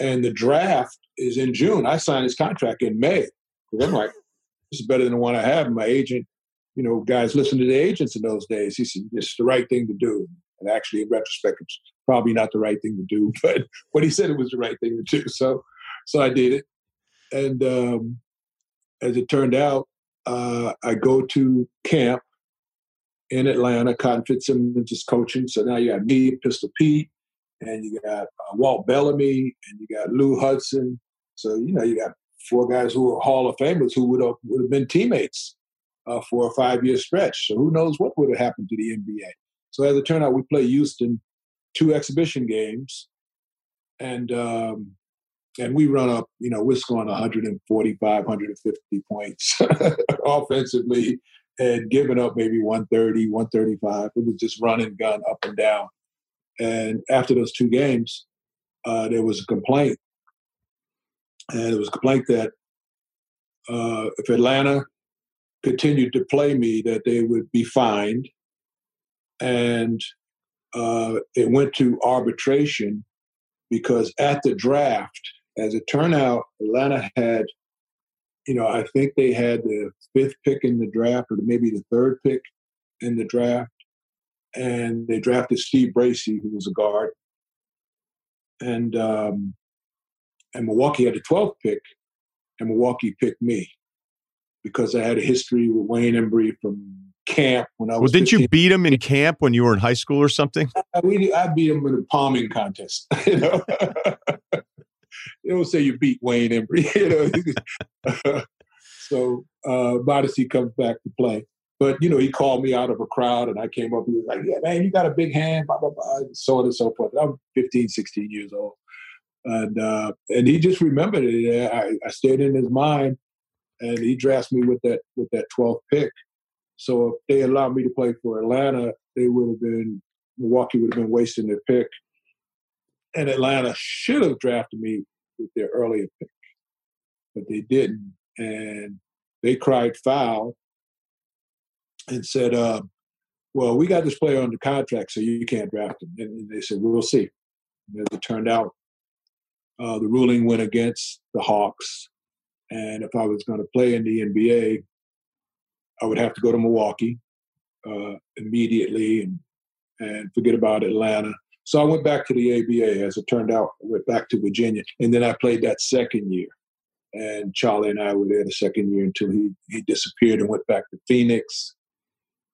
And the draft is in June. I signed this contract in May. I'm like, this is better than the one I have. And my agent, you know, guys listen to the agents in those days. He said, it's the right thing to do. And actually, in retrospect, it's probably not the right thing to do, but but he said it was the right thing to do. So so I did it. And um, as it turned out, uh, I go to camp in Atlanta. Cotton Fitzsimmons is coaching, so now you got me, Pistol Pete, and you got uh, Walt Bellamy, and you got Lou Hudson. So you know you got four guys who are Hall of Famers who would have would have been teammates uh, for a five year stretch. So who knows what would have happened to the NBA? So as it turned out, we played Houston two exhibition games, and um, and we run up, you know, we're scoring 145, 150 points offensively and giving up maybe 130, 135. It was just running gun up and down. And after those two games, uh, there was a complaint. And it was a complaint that uh, if Atlanta continued to play me, that they would be fined. And uh, it went to arbitration because at the draft, as it turned out, Atlanta had, you know, I think they had the fifth pick in the draft, or maybe the third pick in the draft, and they drafted Steve Bracey, who was a guard, and um, and Milwaukee had the twelfth pick, and Milwaukee picked me because I had a history with Wayne Embry from camp when I was. Well, didn't 15. you beat him in camp when you were in high school or something? I, we, I beat him in a palming contest. You know. they don't say you beat Wayne Embry. You know? so uh, Modesty comes back to play. But, you know, he called me out of a crowd and I came up. He was like, yeah, man, you got a big hand, blah, blah, blah, and so on and so forth. I'm 15, 16 years old. And uh, and he just remembered it. I, I stayed in his mind and he drafted me with that with that 12th pick. So if they allowed me to play for Atlanta, they would have been Milwaukee would have been wasting their pick. And Atlanta should have drafted me with their earlier pick, but they didn't. And they cried foul and said, uh, well, we got this player the contract, so you can't draft him. And they said, we'll see. And as it turned out, uh, the ruling went against the Hawks. And if I was going to play in the NBA, I would have to go to Milwaukee uh, immediately and, and forget about Atlanta so I went back to the ABA. As it turned out, I went back to Virginia, and then I played that second year. And Charlie and I were there the second year until he he disappeared and went back to Phoenix.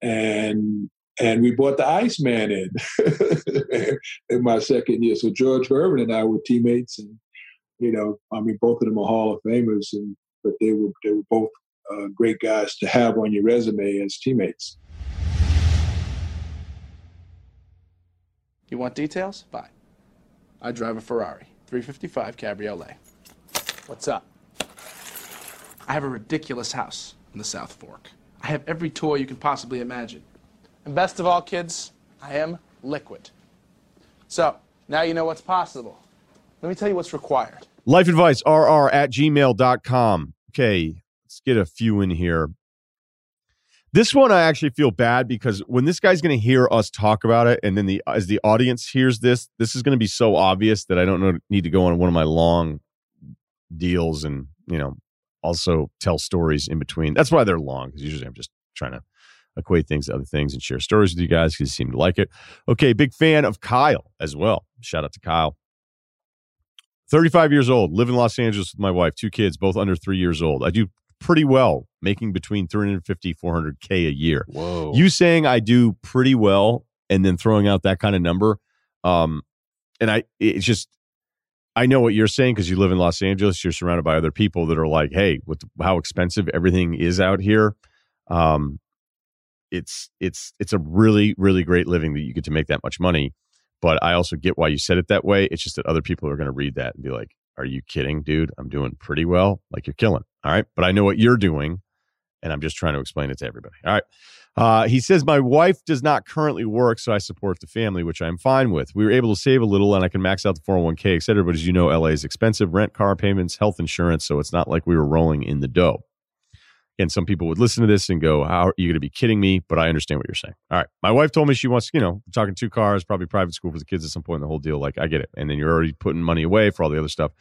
And and we brought the Iceman in in my second year. So George Gervin and I were teammates, and you know, I mean, both of them are Hall of Famers, and but they were they were both uh, great guys to have on your resume as teammates. You want details? Fine. I drive a Ferrari, 355 Cabriolet. What's up? I have a ridiculous house in the South Fork. I have every toy you can possibly imagine. And best of all, kids, I am liquid. So, now you know what's possible. Let me tell you what's required. Life advice, rr at gmail.com. Okay, let's get a few in here. This one I actually feel bad because when this guy's going to hear us talk about it, and then the as the audience hears this, this is going to be so obvious that I don't know, need to go on one of my long deals and you know also tell stories in between. That's why they're long because usually I'm just trying to equate things to other things and share stories with you guys because you seem to like it. Okay, big fan of Kyle as well. Shout out to Kyle. 35 years old, live in Los Angeles with my wife, two kids, both under three years old. I do pretty well, making between 350, 400K a year. Whoa. You saying I do pretty well and then throwing out that kind of number. Um, and I, it's just, I know what you're saying because you live in Los Angeles. You're surrounded by other people that are like, hey, with how expensive everything is out here. Um, it's it's it's a really really great living that you get to make that much money but i also get why you said it that way it's just that other people are going to read that and be like are you kidding dude i'm doing pretty well like you're killing all right but i know what you're doing and i'm just trying to explain it to everybody. All right. Uh, he says my wife does not currently work so i support the family which i'm fine with. We were able to save a little and i can max out the 401k et cetera but as you know la is expensive. Rent car payments health insurance so it's not like we were rolling in the dough and some people would listen to this and go, How are you going to be kidding me? But I understand what you're saying. All right. My wife told me she wants, you know, talking two cars, probably private school for the kids at some point in the whole deal. Like, I get it. And then you're already putting money away for all the other stuff.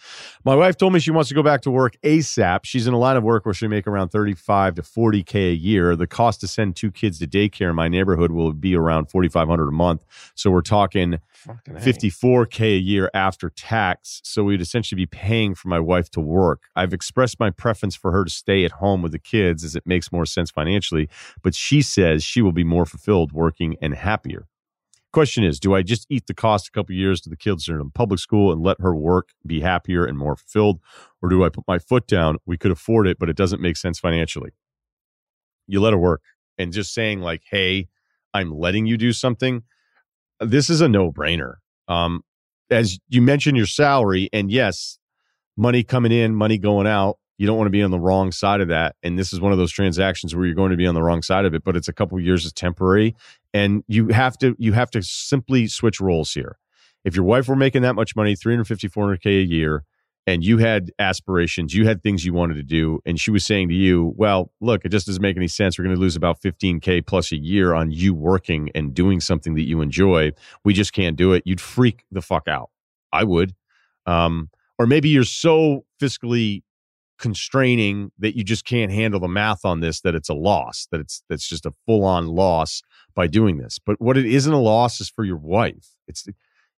My wife told me she wants to go back to work ASAP. She's in a line of work where she'll make around 35 to 40K a year. The cost to send two kids to daycare in my neighborhood will be around 4,500 a month. So we're talking. 54k a. year after tax so we'd essentially be paying for my wife to work. I've expressed my preference for her to stay at home with the kids as it makes more sense financially but she says she will be more fulfilled working and happier. Question is do i just eat the cost a couple years to the kids in public school and let her work be happier and more fulfilled? Or do i put my foot down? We could afford it but it doesn't make sense financially. You let her work and just saying like hey i'm letting you do something this is a no brainer. Um, as you mentioned your salary, and yes, money coming in, money going out. You don't want to be on the wrong side of that. And this is one of those transactions where you're going to be on the wrong side of it, but it's a couple years is temporary. And you have to you have to simply switch roles here. If your wife were making that much money, 350, 400K a year, and you had aspirations, you had things you wanted to do, and she was saying to you, Well, look, it just doesn't make any sense. We're going to lose about 15K plus a year on you working and doing something that you enjoy. We just can't do it. You'd freak the fuck out. I would. Um, or maybe you're so fiscally constraining that you just can't handle the math on this that it's a loss that it's that's just a full-on loss by doing this but what it isn't a loss is for your wife it's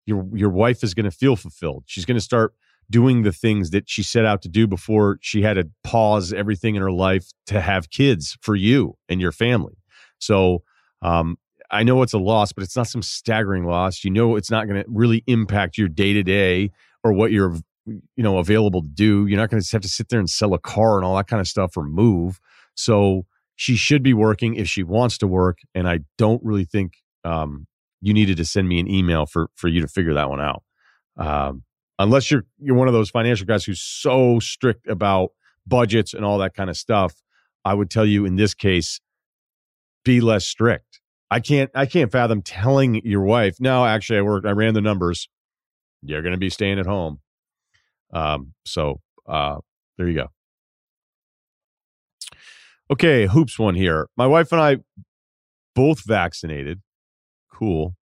your your wife is going to feel fulfilled she's going to start doing the things that she set out to do before she had to pause everything in her life to have kids for you and your family. So um, I know it's a loss, but it's not some staggering loss. You know, it's not going to really impact your day to day or what you're you know available to do. You're not going to have to sit there and sell a car and all that kind of stuff or move. So she should be working if she wants to work, and I don't really think um, you needed to send me an email for for you to figure that one out. Um, unless you're you're one of those financial guys who's so strict about budgets and all that kind of stuff i would tell you in this case be less strict. I can't i can't fathom telling your wife no actually i worked i ran the numbers. You're going to be staying at home. Um so uh there you go. Okay hoops one here. My wife and i both vaccinated. Cool.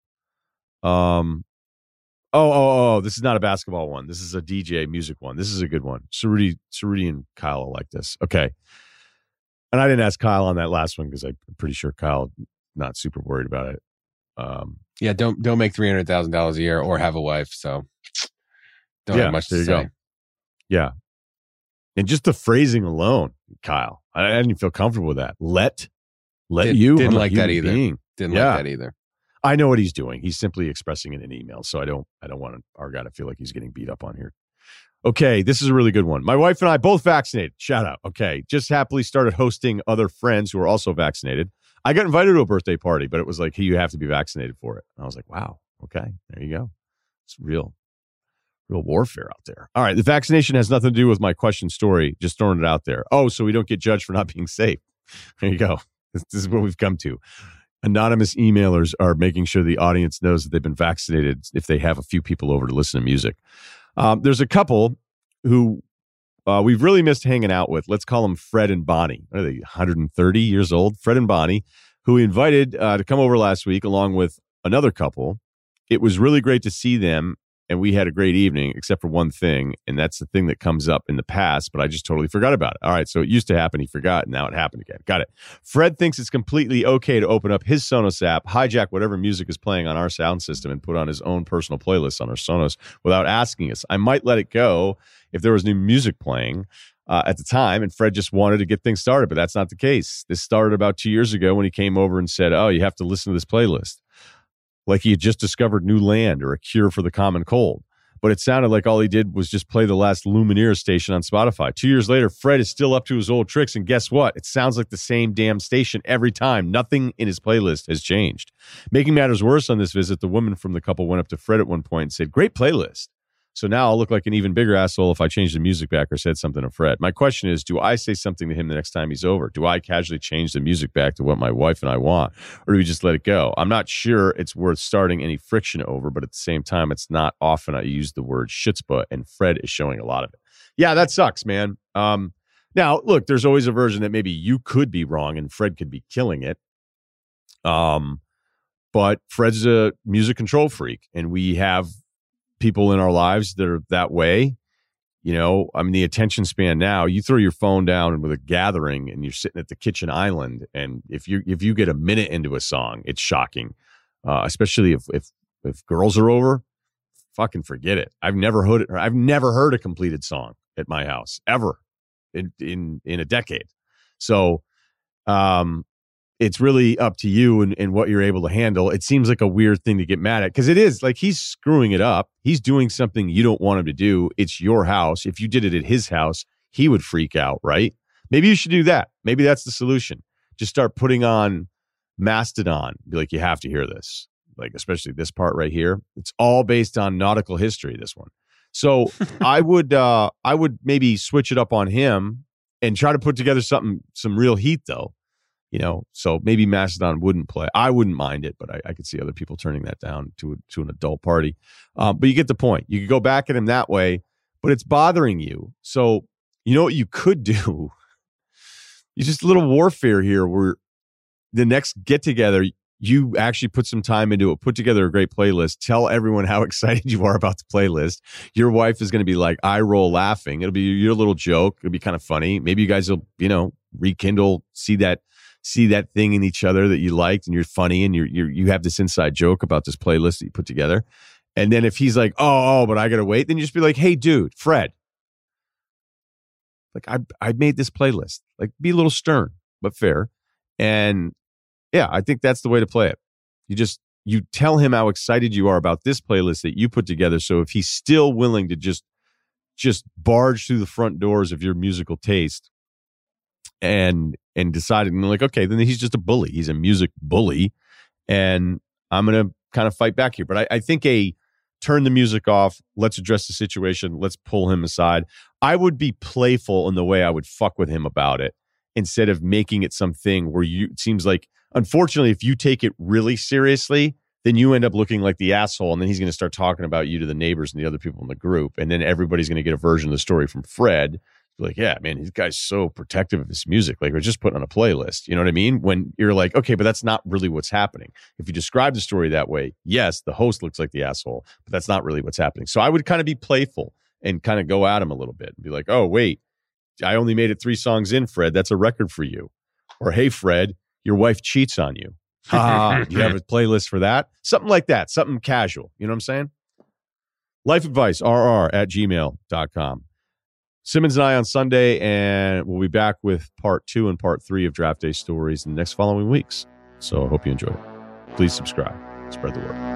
Um Oh, oh, oh! This is not a basketball one. This is a DJ music one. This is a good one. Cerruti, Cerruti, and Kyle like this. Okay. And I didn't ask Kyle on that last one because I'm pretty sure Kyle not super worried about it. Um, yeah, don't don't make three hundred thousand dollars a year or have a wife. So don't yeah, have much there to you say. go. Yeah, and just the phrasing alone, Kyle, I, I didn't feel comfortable with that. Let, let Did- you. didn't like that either. being. Didn't Yeah. like that either. I know what he's doing. He's simply expressing it in email. So I don't I don't want our guy to feel like he's getting beat up on here. Okay, this is a really good one. My wife and I both vaccinated. Shout out. Okay. Just happily started hosting other friends who are also vaccinated. I got invited to a birthday party, but it was like, hey, you have to be vaccinated for it. And I was like, wow, okay, there you go. It's real, real warfare out there. All right. The vaccination has nothing to do with my question story. Just throwing it out there. Oh, so we don't get judged for not being safe. There you go. This, this is what we've come to anonymous emailers are making sure the audience knows that they've been vaccinated if they have a few people over to listen to music. Um, there's a couple who uh, we've really missed hanging out with. Let's call them Fred and Bonnie. What are they, 130 years old? Fred and Bonnie, who we invited uh, to come over last week along with another couple. It was really great to see them and we had a great evening, except for one thing, and that's the thing that comes up in the past, but I just totally forgot about it. All right, so it used to happen, he forgot, now it happened again. Got it. Fred thinks it's completely okay to open up his Sonos app, hijack whatever music is playing on our sound system, and put on his own personal playlist on our Sonos without asking us. I might let it go if there was new music playing. Uh, at the time, and Fred just wanted to get things started, but that's not the case. This started about two years ago when he came over and said, "Oh, you have to listen to this playlist." Like he had just discovered new land or a cure for the common cold. But it sounded like all he did was just play the last Lumineer station on Spotify. Two years later, Fred is still up to his old tricks. And guess what? It sounds like the same damn station every time. Nothing in his playlist has changed. Making matters worse on this visit, the woman from the couple went up to Fred at one point and said, Great playlist. So now I'll look like an even bigger asshole if I change the music back or said something to Fred. My question is, do I say something to him the next time he's over? Do I casually change the music back to what my wife and I want? Or do we just let it go? I'm not sure it's worth starting any friction over, but at the same time, it's not often I use the word chutzpah, and Fred is showing a lot of it. Yeah, that sucks, man. Um, now, look, there's always a version that maybe you could be wrong and Fred could be killing it. Um, but Fred's a music control freak, and we have people in our lives that are that way. You know, I mean, the attention span now. You throw your phone down with a gathering, and you're sitting at the kitchen island, and if you if you get a minute into a song, it's shocking, uh, especially if if if girls are over. Fucking forget it. I've never heard it. I've never heard a completed song at my house ever in in in a decade. So, um, it's really up to you and, and what you're able to handle. It seems like a weird thing to get mad at because it is like he's screwing it up. He's doing something you don't want him to do. It's your house. If you did it at his house, he would freak out, right? Maybe you should do that. Maybe that's the solution. Just start putting on Mastodon. Be like, you have to hear this. Like, especially this part right here. It's all based on nautical history, this one. So I would uh I would maybe switch it up on him and try to put together something some real heat though you know so maybe mastodon wouldn't play. I wouldn't mind it but i, I could see other people turning that down to to an adult party. Um, but you get the point. You could go back at him that way but it's bothering you. So you know what you could do? It's just a little warfare here where the next get together you actually put some time into it put together a great playlist tell everyone how excited you are about the playlist. Your wife is going to be like i roll laughing. It'll be your little joke. It'll be kind of funny. Maybe you guys will you know rekindle see that see that thing in each other that you liked and you're funny and you're, you're you have this inside joke about this playlist that you put together. And then if he's like, oh, oh, but I gotta wait, then you just be like, hey, dude, Fred, like I I made this playlist. Like be a little stern but fair. And yeah, I think that's the way to play it. You just you tell him how excited you are about this playlist that you put together. So if he's still willing to just just barge through the front doors of your musical taste and and decided and like okay then he's just a bully. He's a music bully and i'm gonna kind of fight back here. But I, I think a turn the music off. Let's address the situation. Let's pull him aside. I would be playful in the way i would fuck with him about it instead of making it something where you it seems like unfortunately if you take it really seriously then you end up looking like the asshole and then he's going to start talking about you to the neighbors and the other people in the group and then everybody's going to get a version of the story from fred like, yeah, man, this guy's so protective of his music. Like, we're just putting on a playlist. You know what I mean? When you're like, okay, but that's not really what's happening. If you describe the story that way, yes, the host looks like the asshole, but that's not really what's happening. So I would kind of be playful and kind of go at him a little bit and be like, oh, wait, I only made it three songs in, Fred. That's a record for you. Or, hey, Fred, your wife cheats on you. Ah, you have a playlist for that? Something like that, something casual. You know what I'm saying? Life advice, rr at gmail.com. Simmons and I on Sunday, and we'll be back with part two and part three of Draft Day Stories in the next following weeks. So I hope you enjoy it. Please subscribe, spread the word.